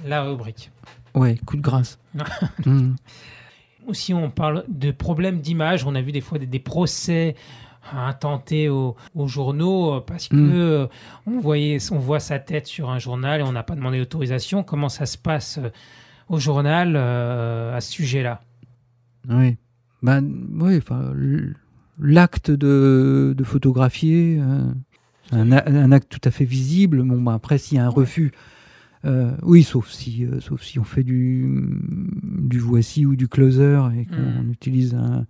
la rubrique. Ouais, coup de grâce. mm. Aussi, on parle de problèmes d'image. On a vu des fois des procès intenté aux, aux, journaux euh, parce que mm. euh, on voyait, on voit sa tête sur un journal et on n'a pas demandé d'autorisation. Comment ça se passe euh, au journal à ce sujet-là? Oui, ben oui, l'acte de, de, photographier, un, un, acte tout à fait visible. Bon, ben après, s'il y a un refus. oui, sauf si, sauf si on fait du, du voici ou du closer et qu'on mm. utilise un,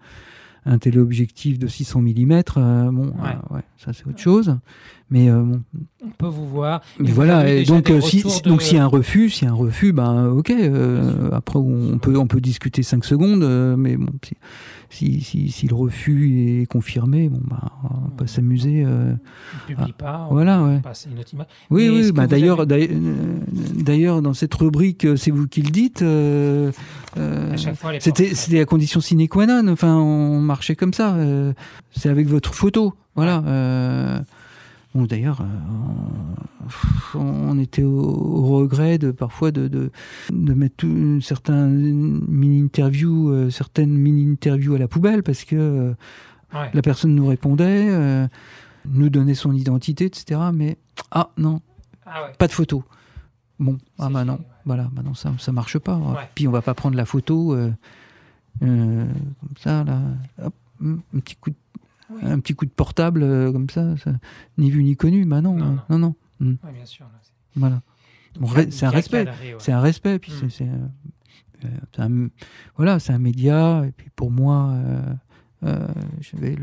un téléobjectif de 600 mm, euh, bon, euh, ouais. ça c'est autre chose. Mais euh, bon. On peut vous voir. voilà, et donc si, donc s'il y a un refus, s'il y a un refus, ben ok. après on peut on peut discuter 5 secondes, mais bon, si, si, si, le refus est confirmé, bon ben on va pas s'amuser. on publie pas. voilà, ouais. une autre image. Oui, oui. Bah, d'ailleurs, d'ailleurs dans cette rubrique, c'est vous qui le dites. c'était c'était la condition sine qua non. Enfin, on marchait comme ça. c'est avec votre photo. Voilà. Bon, d'ailleurs, euh, on était au, regret de parfois de, de, de mettre tout, certains mini-interviews, euh, certaines mini-interviews à la poubelle parce que euh, la personne nous répondait, nous donnait son identité, etc. Mais ah non, ah pas de photo. Bon, ah bah non, voilà, bah non, ça, ça marche pas. Puis on va pas prendre la photo comme ça, là, hop, un petit coup de un petit coup de portable euh, comme ça, ni vu ni connu. Bah non, non, non. non. Hmm. bien sûr. voilà. c'est un respect. C'est un respect. Puis hmm. c'est, euh, voilà, c'est un média. Et puis pour moi, euh, j'avais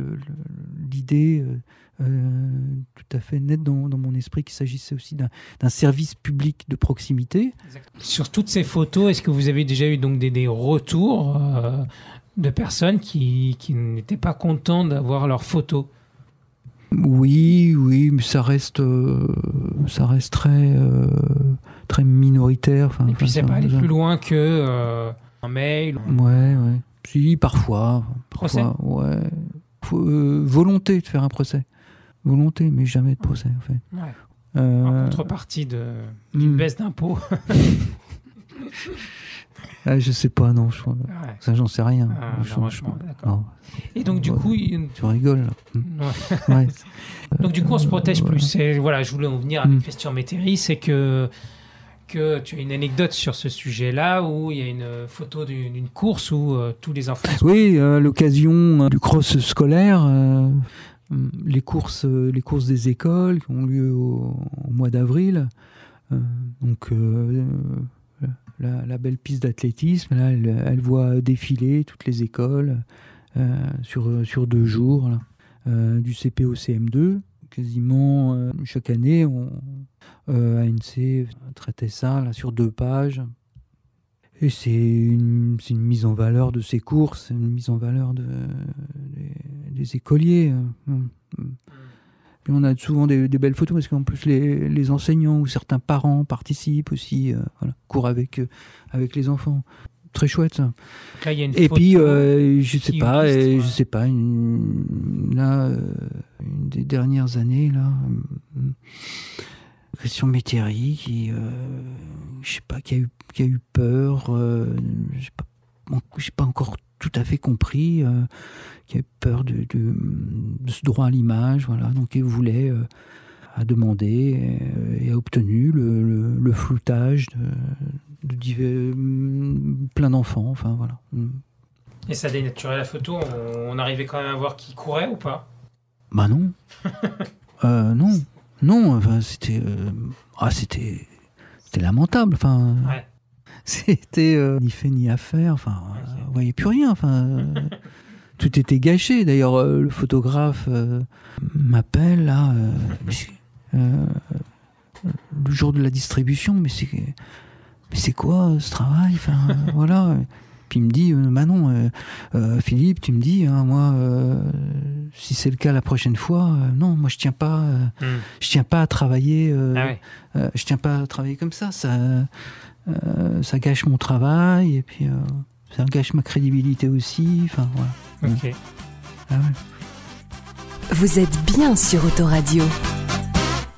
l'idée tout à fait nette dans, dans mon esprit qu'il s'agissait aussi d'un service public de proximité. Sur toutes ces photos, est-ce que vous avez déjà eu donc des, des retours de personnes qui, qui n'étaient pas contents d'avoir leurs photos. Oui, oui, mais ça reste, euh, ça reste très, euh, très minoritaire. Et puis c'est pas aller plus loin que euh, un mail. Ouais, ouais. Si, parfois. Procès. ouais. volonté de faire un procès. Volonté, mais jamais de procès, en fait. Ouais. En contrepartie d'une hmm. baisse d'impôts. ah, Je sais pas, non. Je... Ouais. Ça, j'en sais rien. Ah, je. Et donc, du coup. Il... Tu rigoles. ouais. donc, du coup, on se protège plus. Et, voilà, je voulais en venir avec mm. Christian Métairie, c'est que que tu as une anecdote sur ce sujet-là où il y a une photo d'une course où euh, tous les enfants. Oui, à l'occasion du cross scolaire, euh, les courses, les courses des écoles qui ont lieu au, mois d'avril. Euh, donc la, belle piste d'athlétisme, là, elle, voit défiler toutes les écoles sur, sur deux jours, du CP au CM2 quasiment chaque année, on, euh, ANC traitait ça là, sur deux pages. Et c'est une, une, mise en valeur de ces courses, une mise en valeur de, des, écoliers. On a souvent des, belles photos parce qu'en plus les, les, enseignants ou certains parents participent aussi, euh, voilà, courent avec, euh, avec les enfants. Très chouette ça. Là, y a une et puis euh, je sais pas, je sais pas, une, là, une des dernières années là. Christian Métairie qui, je sais pas, qui a eu, qui a eu peur, je pas, pas encore tout à fait compris, euh, qui a eu peur de, de, ce droit à l'image, voilà, donc il voulait, a demandé et, a obtenu le, le, floutage de, de plein d'enfants, enfin voilà. Et ça dénaturait la photo, on, arrivait quand même à voir qui courait ou pas? Bah non. non. Non, enfin, c'était. Euh, ah, c'était. C'était lamentable. Enfin. C'était euh, ni fait ni à faire. Enfin, on voyait plus rien. Enfin. tout était gâché. D'ailleurs, euh, le photographe m'appelle là. le jour de la distribution, mais c'est. Mais c'est quoi ce travail Enfin, voilà. Puis il me dit, euh, bah non, euh, euh, Philippe, tu me dis, hein, moi, si c'est le cas la prochaine fois, non, moi je tiens pas, hmm. je tiens pas à travailler, ah je tiens pas à travailler comme ça. Ça, ça gâche mon travail et puis ça gâche ma crédibilité aussi. Enfin voilà. Ok. Ah Vous êtes bien sur Autoradio.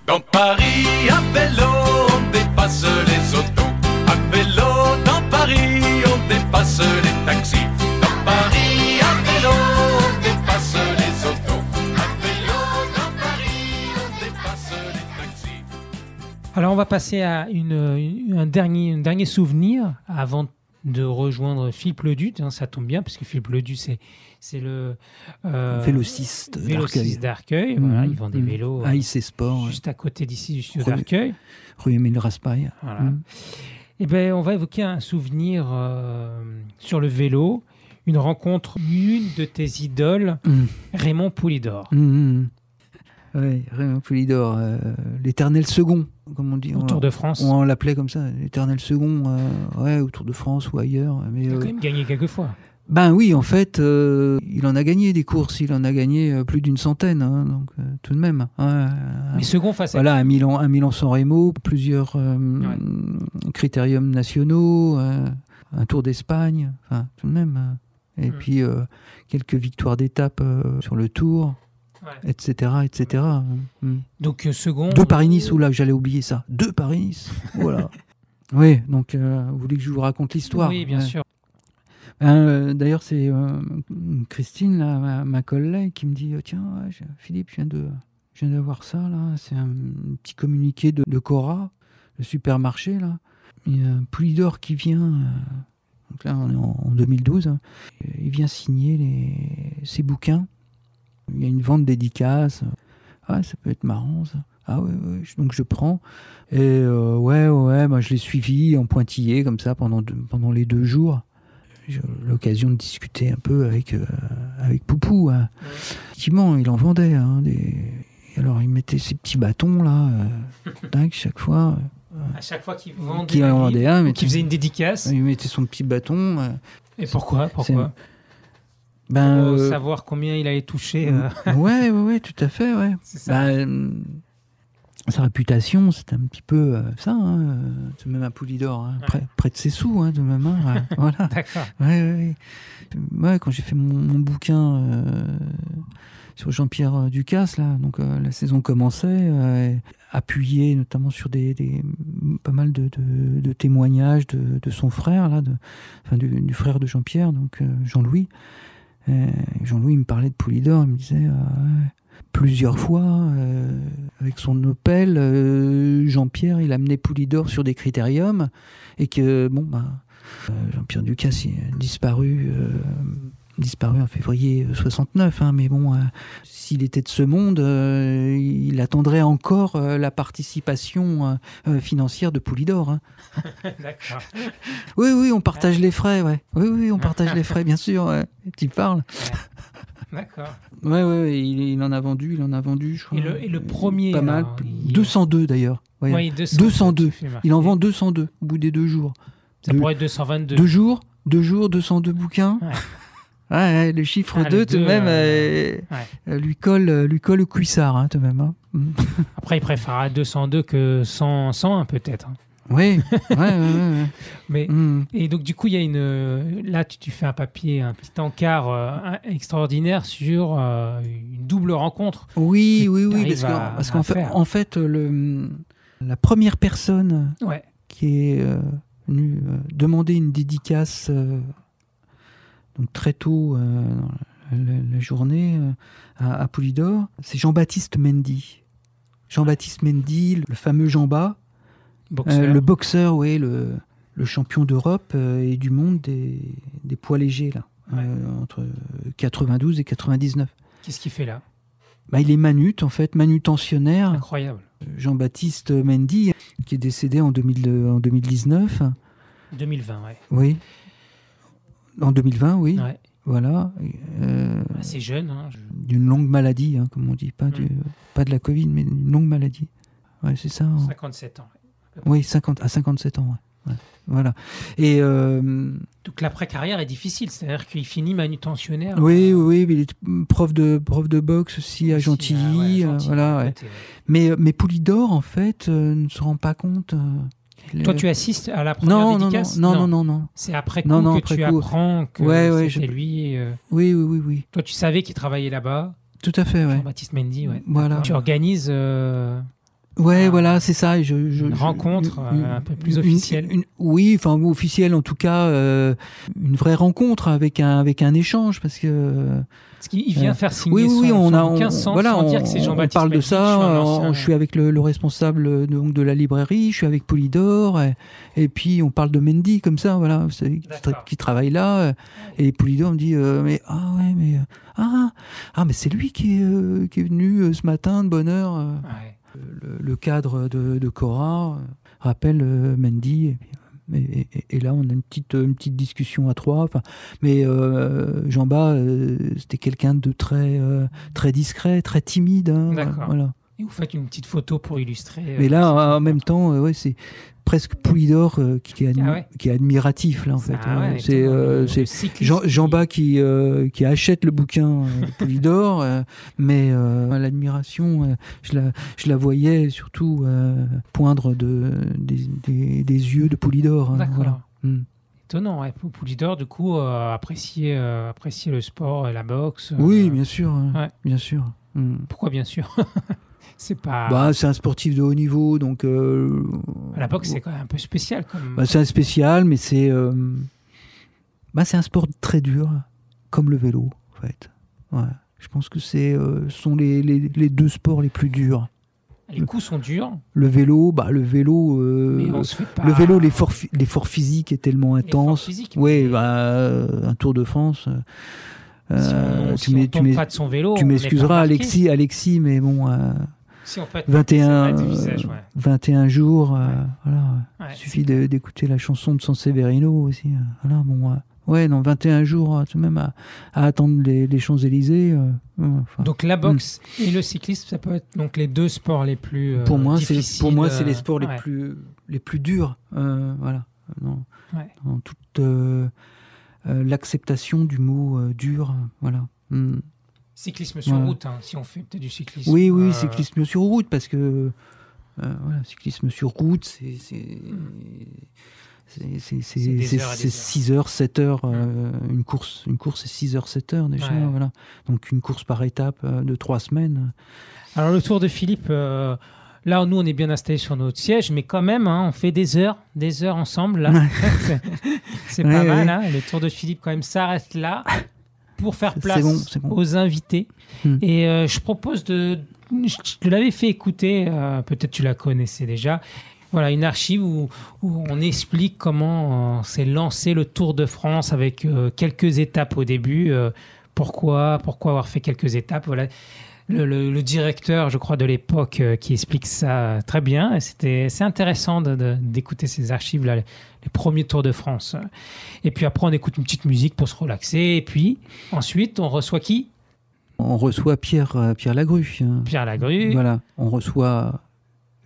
Dans Paris, à vélo, on dépasse les autos. À vélo, dans Paris dépasse les taxis. Alors, on va passer à une, un, dernier, un dernier souvenir avant de rejoindre Philippe Ledu. Hein, ça tombe bien, parce que Philippe Ledu, c'est c'est le euh, vélociste d'Arcueil. Voilà, mhm. il vend des mhm. vélos. Ah, Sport. Juste à côté d'ici, du studio d'Arcueil. Rue Émile Raspail. Voilà. Mhm. Eh ben, on va évoquer un souvenir euh, sur le vélo, une rencontre, une de tes idoles. Raymond Poulidor. Oui, Raymond Poulidor, euh, l'éternel second, comme on dit. Au Tour de France. On, l'appelait comme ça, l'éternel second, euh, ouais, au Tour de France ou ailleurs. Mais, il a quand même gagné quelques fois. Ben oui, en fait, euh, il en a gagné des courses, il en a gagné euh, plus d'une centaine, hein, donc euh, tout de même. Hein, Mais second face à Voilà, un Milan, un Milan San Remo, plusieurs critériums nationaux, un Tour d'Espagne, enfin tout de même. Hein. Et mm. puis quelques victoires d'étape sur le Tour. Etc., etc. Mm. Donc second. Deux Paris-Nice, ou là j'allais oublier ça. Deux Paris-Nice, voilà. oui, donc vous voulez que je vous raconte l'histoire Oui, bien sûr. Euh, d'ailleurs, c'est euh, Christine, ma, collègue, qui me dit oh, Tiens, Philippe, je viens de. Je viens d'avoir ça, là. C'est un petit communiqué de, Cora, le supermarché, là. Il y a un Poulidor qui vient. Euh, donc là, on est en, 2012. Hein. il vient signer les, ses bouquins. Il y a une vente dédicace. Ah, ça peut être marrant, ça. Ah ouais, ouais. donc je prends. Et ouais, ouais, moi je l'ai suivi en pointillé comme ça pendant, pendant les deux jours j'ai l'occasion de discuter un peu avec, euh, avec Poupou. Hein. Effectivement, il en vendait. Hein, des... Alors, il mettait ses petits bâtons, là, euh, chaque fois. Euh, à chaque fois qu'il vendait, en vendait un, qu'il faisait une dédicace. Il mettait son petit bâton. Euh, Et pourquoi Pourquoi? Ben, Pour savoir combien il allait toucher. Ouais, ouais, ouais, tout à fait, ouais. Ça. Ben, sa réputation, c'est un petit peu euh, ça, hein, euh, même un Poulidor, hein, près, de ses sous, hein, de même. Hein, voilà. D'accord. Ouais, ouais, quand j'ai fait mon, bouquin euh, sur Jean-Pierre Ducasse, là, donc la saison commençait. appuyé notamment sur des, des- pas mal de, de- de témoignages de, de son frère, là, enfin, du, du frère de Jean-Pierre, donc euh, Jean-Louis. Euh, Jean-Louis me parlait de Poulidor, il me disait euh, plusieurs fois euh, avec son Opel, Jean-Pierre il amenait Poulidor sur des critériums et que bon bah Jean-Pierre Ducasse il disparu disparu en février 69 hein, mais bon euh, s'il était de ce monde euh, il attendrait encore euh, la participation euh, euh, financière de Poulidor hein. D'accord. oui oui on partage les frais ouais oui oui on partage les frais bien sûr ouais. tu parles D'accord. Ouais, ouais, il, il en a vendu, il en a vendu, je crois. Et le, et le premier. Pas mal. alors, il- 202 d'ailleurs. Ouais. Oui, 200, 202. tu fais marquer. Il en vend 202 au bout des deux jours. Ça deux- pourrait être 222. Deux jours, deux jours, 202 bouquins. Ouais. Le chiffre Ah, 2, le tout de même, euh, euh, euh, lui, colle, lui colle au cuissard, hein, tout de même. hein. Après, il préférera 202 que 100, 101 peut-être. hein. Oui, ouais, ouais. Mais Mm. et donc du coup, il y a une là tu, tu fais un papier, un petit encart euh, extraordinaire sur euh, une double rencontre. Oui, oui, oui, parce qu'en à- parce à qu'en fait, en fait, le, la première personne qui est venu euh, demander une dédicace donc très tôt euh, dans la, la journée euh, à, à Poulidor, c'est Jean-Baptiste Mendy. Jean-Baptiste Mendy, le fameux Jean-Bas, Boxeur. euh, le boxeur, oui, le, le champion d'Europe euh, et du monde des, des poids légers, là, Ouais. entre 92 et 99. Qu'est-ce qu'il fait là? Bah, il est manute, en fait, manutentionnaire. Incroyable. Jean-Baptiste Mendy, qui est décédé en, 2000 en 2019. 2020, ouais. Oui. En 2020, oui. ouais. Voilà. Euh, Assez jeune. Hein. je- d'une longue maladie, hein, comme on dit. Pas, du, pas de la Covid, mais d'une longue maladie. Ouais, c'est ça. hein. 57 ans. Oui, 50, à 57 ans. ouais. Ouais. Voilà. Et euh, Donc l'après-carrière est difficile, c'est-à-dire qu'il finit manutentionnaire. oui, oui, euh, oui, mais il est prof de, prof de boxe aussi à Gentilly. ah ouais, Gentilly, voilà, à ouais. côté, ouais. mais, mais Poulidor, en fait, euh, ne se rend pas compte. Toi, tu assistes à la première non, non, non, non, non, non, non. C'est après coup que après tu coup. apprends que Ouais, ouais, c'était je- lui. euh, Oui, oui, oui, oui. Toi, tu savais qu'il travaillait là-bas, Tout à fait, ouais. Jean-Baptiste Mendy. Ouais. Voilà. Tu organises euh, Ouais, Ah. voilà, c'est ça. et Je, je- Une je- rencontre, euh, un peu plus une- officielle. une- oui, enfin officielle en tout cas, euh, une vraie rencontre avec un avec un échange parce que parce qu'il vient Euh, faire signer oui, oui, son, oui, on son a, on, sans, voilà, sans dire on- que c'est on Jean-Baptiste parle de Mendy, ça. je suis un euh, ancien- je suis avec le, le responsable euh, donc de la librairie, je suis avec Poulidor, et, et puis on parle de Mendy comme ça, voilà, qui, travaille là, euh, et Poulidor me dit, euh, mais ah ouais, mais euh, ah ah mais c'est lui qui est euh, qui est venu euh, ce matin de bonne heure. euh. Ouais. Le, le cadre de, de Cora euh, rappelle euh, Mendy. Et, puis, euh, et- là, on a une petite, une petite discussion à trois. Mais euh, euh, c'était quelqu'un de très, euh, très discret, très timide. hein, D'accord. voilà. Et vous faites une petite photo pour illustrer. euh, Mais là, en même temps, euh, ouais, c'est presque Poulidor euh, qui, est admi- Ah ouais. qui est admiratif là en fait. Ah hein. ouais, c'est euh, le- c'est le cycliste Jean, qui- Jean Bas qui, euh, qui achète le bouquin de Poulidor, mais l'admiration, je, la, je la voyais surtout poindre de, des, des- des yeux de Poulidor. hein, D'accord. voilà. Mm. Étonnant, ouais. Pou- Poulidor, du coup, apprécier le sport et la boxe. Oui, bien sûr. hein. Bien sûr. Mm. Pourquoi, bien sûr? C'est pas. Bah, c'est un sportif de haut niveau, donc. euh, la boxe, c'est quand même un peu spécial. Comme... bah, c'est un spécial, mais c'est. euh, bah, c'est un sport très dur, comme le vélo, en fait. Ouais. Je pense que c'est euh, sont les, les, les deux sports les plus durs. Les coups sont durs, Le vélo, bah le vélo, euh, mais on se fait pas. le vélo, l'effort, l'effort physique est tellement intense. physique, mais- bah, un Tour de France. Si on, euh, si tu on tu pas de son vélo, tu m'excuseras. Alexis, Alexis, mais bon, euh, Si on peut être 21, marqué, c'est vrai, du visage, euh, ouais. 21 jours, euh, voilà. Ouais, Il suffit d'écouter la chanson de San Severino aussi. euh, Voilà, bon, euh, ouais, dans 21 jours, tout de même à, à attendre les, les Champs-Élysées. euh, enfin, Donc la boxe et le cyclisme, ça peut être donc les deux sports les plus euh, pour moi, c'est pour moi, c'est les sports les ouais. plus les plus durs. euh, voilà, dans, Ouais. dans toute l'acceptation du mot dur. voilà. Mm. Cyclisme sur Ouais. route, hein, si on fait peut-être du cyclisme. Oui, oui, euh, cyclisme sur route, parce que euh, voilà, cyclisme sur route, c'est c'est c'est c'est- C'est des c'est- heures et des c'est heures. 6 heures, 7 heures euh, une course une course c'est 6 heures 7 heures déjà Ouais. voilà. Donc une course par étape euh, de 3 semaines. Alors le Tour de Philippe, Là, nous, on est bien installés sur notre siège, mais quand même, hein, on fait des heures, des heures ensemble. Là. c'est pas mal. hein. Le tour de Philippe, quand même, s'arrête là pour faire place bon, c'est bon. aux invités. Hmm. Et euh, je propose de. Je te l'avais fait écouter, euh, peut-être tu la connaissais déjà. Voilà, une archive où, où on explique comment euh, s'est lancé le Tour de France avec quelques étapes au début. pourquoi, pourquoi avoir fait quelques étapes Voilà. Le, le- le directeur, je crois, de l'époque, euh, qui explique ça très bien. C'était, c'est intéressant d'écouter ces archives là, les, les premiers Tours de France. Et puis après, on écoute une petite musique pour se relaxer. Et puis ensuite, on reçoit qui? On reçoit Pierre, euh, Pierre Lagru. Pierre Lagru. Voilà, on reçoit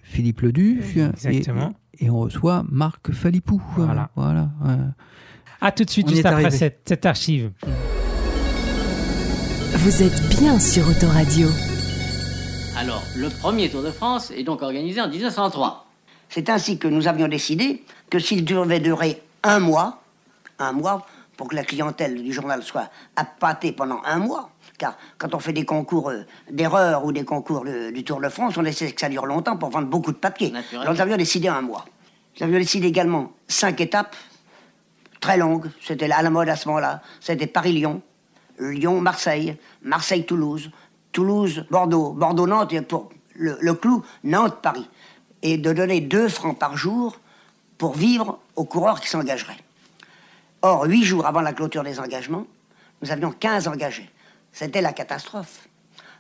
Philippe Ledu. et- Exactement. Et, on reçoit Marc Falipou. Voilà. voilà. À tout de suite, On juste après cette, cette archive. Vous êtes bien sur Autoradio. Alors, le premier Tour de France est donc organisé en 1903. C'est ainsi que nous avions décidé que s'il devait durer un mois, un mois, pour que la clientèle du journal soit appâtée pendant un mois, car quand on fait des concours euh, d'erreurs ou des concours de- du Tour de France, on essaie que ça dure longtemps pour vendre beaucoup de papier. Alors nous avions décidé un mois. Nous avions décidé également cinq étapes très longues, c'était à la mode à ce moment-là. C'était Paris-Lyon, Lyon-Marseille, Marseille-Toulouse, Toulouse-Bordeaux, Bordeaux-Nantes, pour le, clou, Nantes-Paris. Et de donner 2 francs par jour pour vivre aux coureurs qui s'engageraient. Or, huit jours avant la clôture des engagements, nous avions 15 engagés. C'était la catastrophe.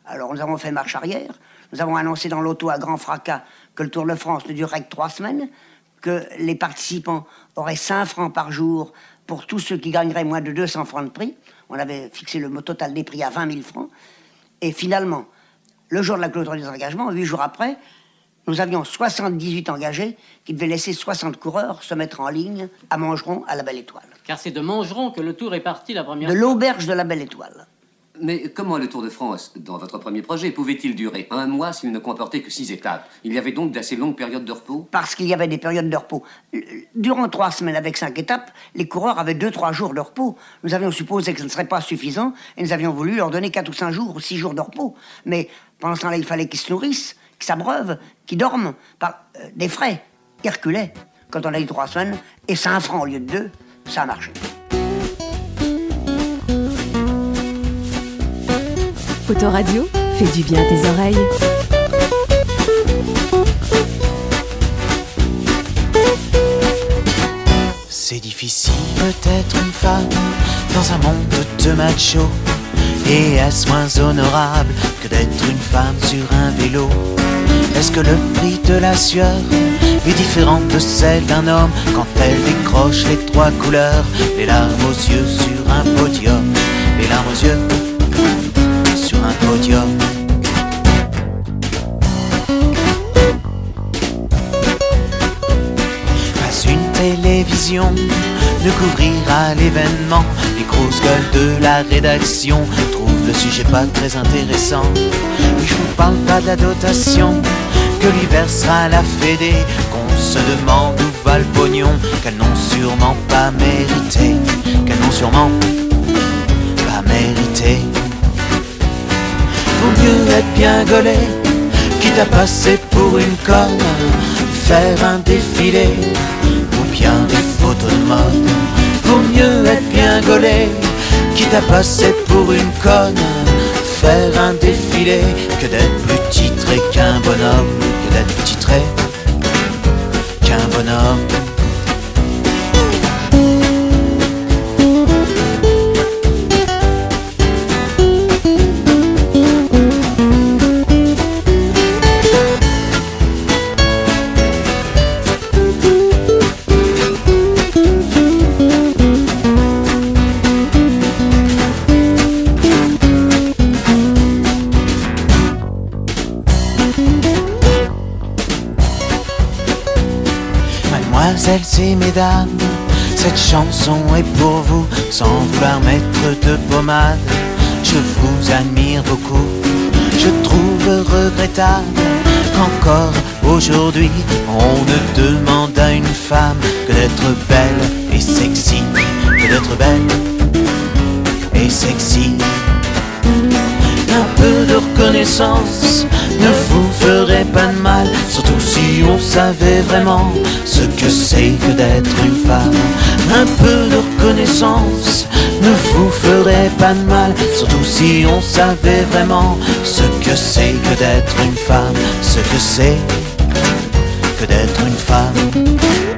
Alors, nous avons fait marche arrière. Nous avons annoncé dans l'auto à grand fracas que le Tour de France ne durerait que trois semaines, que les participants auraient 5 francs par jour pour tous ceux qui gagneraient moins de 200 francs de prix. On avait fixé le total des prix à 20 000 francs. Et finalement, le jour de la clôture des engagements, huit jours après, nous avions 78 engagés qui devaient laisser 60 coureurs se mettre en ligne à Mangeron, à la Belle Étoile. Car c'est de Mongeron que le Tour est parti la première De l'auberge de la Belle Étoile. Mais comment le Tour de France, dans votre premier projet, pouvait-il durer un mois s'il ne comportait que six étapes? Il y avait donc d'assez longues périodes de repos? Parce qu'il y avait des périodes de repos. Durant trois semaines avec cinq étapes, les coureurs avaient deux, trois jours de repos. Nous avions supposé que ce ne serait pas suffisant et nous avions voulu leur donner quatre ou cinq jours ou six jours de repos. Mais pendant ce temps-là, il fallait qu'ils se nourrissent, qu'ils s'abreuvent, qu'ils dorment par euh, des frais. Ils reculaient. Quand on a eu trois semaines et cinq francs au lieu de deux, ça a marché. Autoradio fait du bien à tes oreilles. C'est difficile d'être une femme dans un monde de machos. Et est-ce moins honorable que d'être une femme sur un vélo? Est-ce que le prix de la sueur est différent de celle d'un homme quand elle décroche les trois couleurs Les larmes aux yeux sur un podium, les larmes aux yeux télévision ne couvrira l'événement. Les grosses gueules de la rédaction trouvent le sujet pas très intéressant. Je vous parle pas de la dotation que lui versera la Fédé. Qu'on se demande où va le pognon qu'elles n'ont sûrement pas mérité. Qu'elles n'ont sûrement pas mérité. Vaut mieux être bien gaulé, quitte à passer pour une conne, faire un défilé bien des photos de mode. Vaut mieux être bien gaulé, quitte à passer pour une conne, faire un défilé que d'être plus titré qu'un bonhomme, que d'être titré qu'un bonhomme. Et mesdames, cette chanson est pour vous, sans vouloir mettre de pommade. Je vous admire beaucoup, je trouve regrettable qu'encore aujourd'hui on ne demande à une femme que d'être belle et sexy, que d'être belle et sexy. Un peu de reconnaissance ne vous ferait pas de mal, surtout si on savait vraiment ce que c'est que d'être une femme. Un peu de reconnaissance ne vous ferait pas de mal, surtout si on savait vraiment ce que c'est que d'être une femme, ce que c'est que d'être une femme.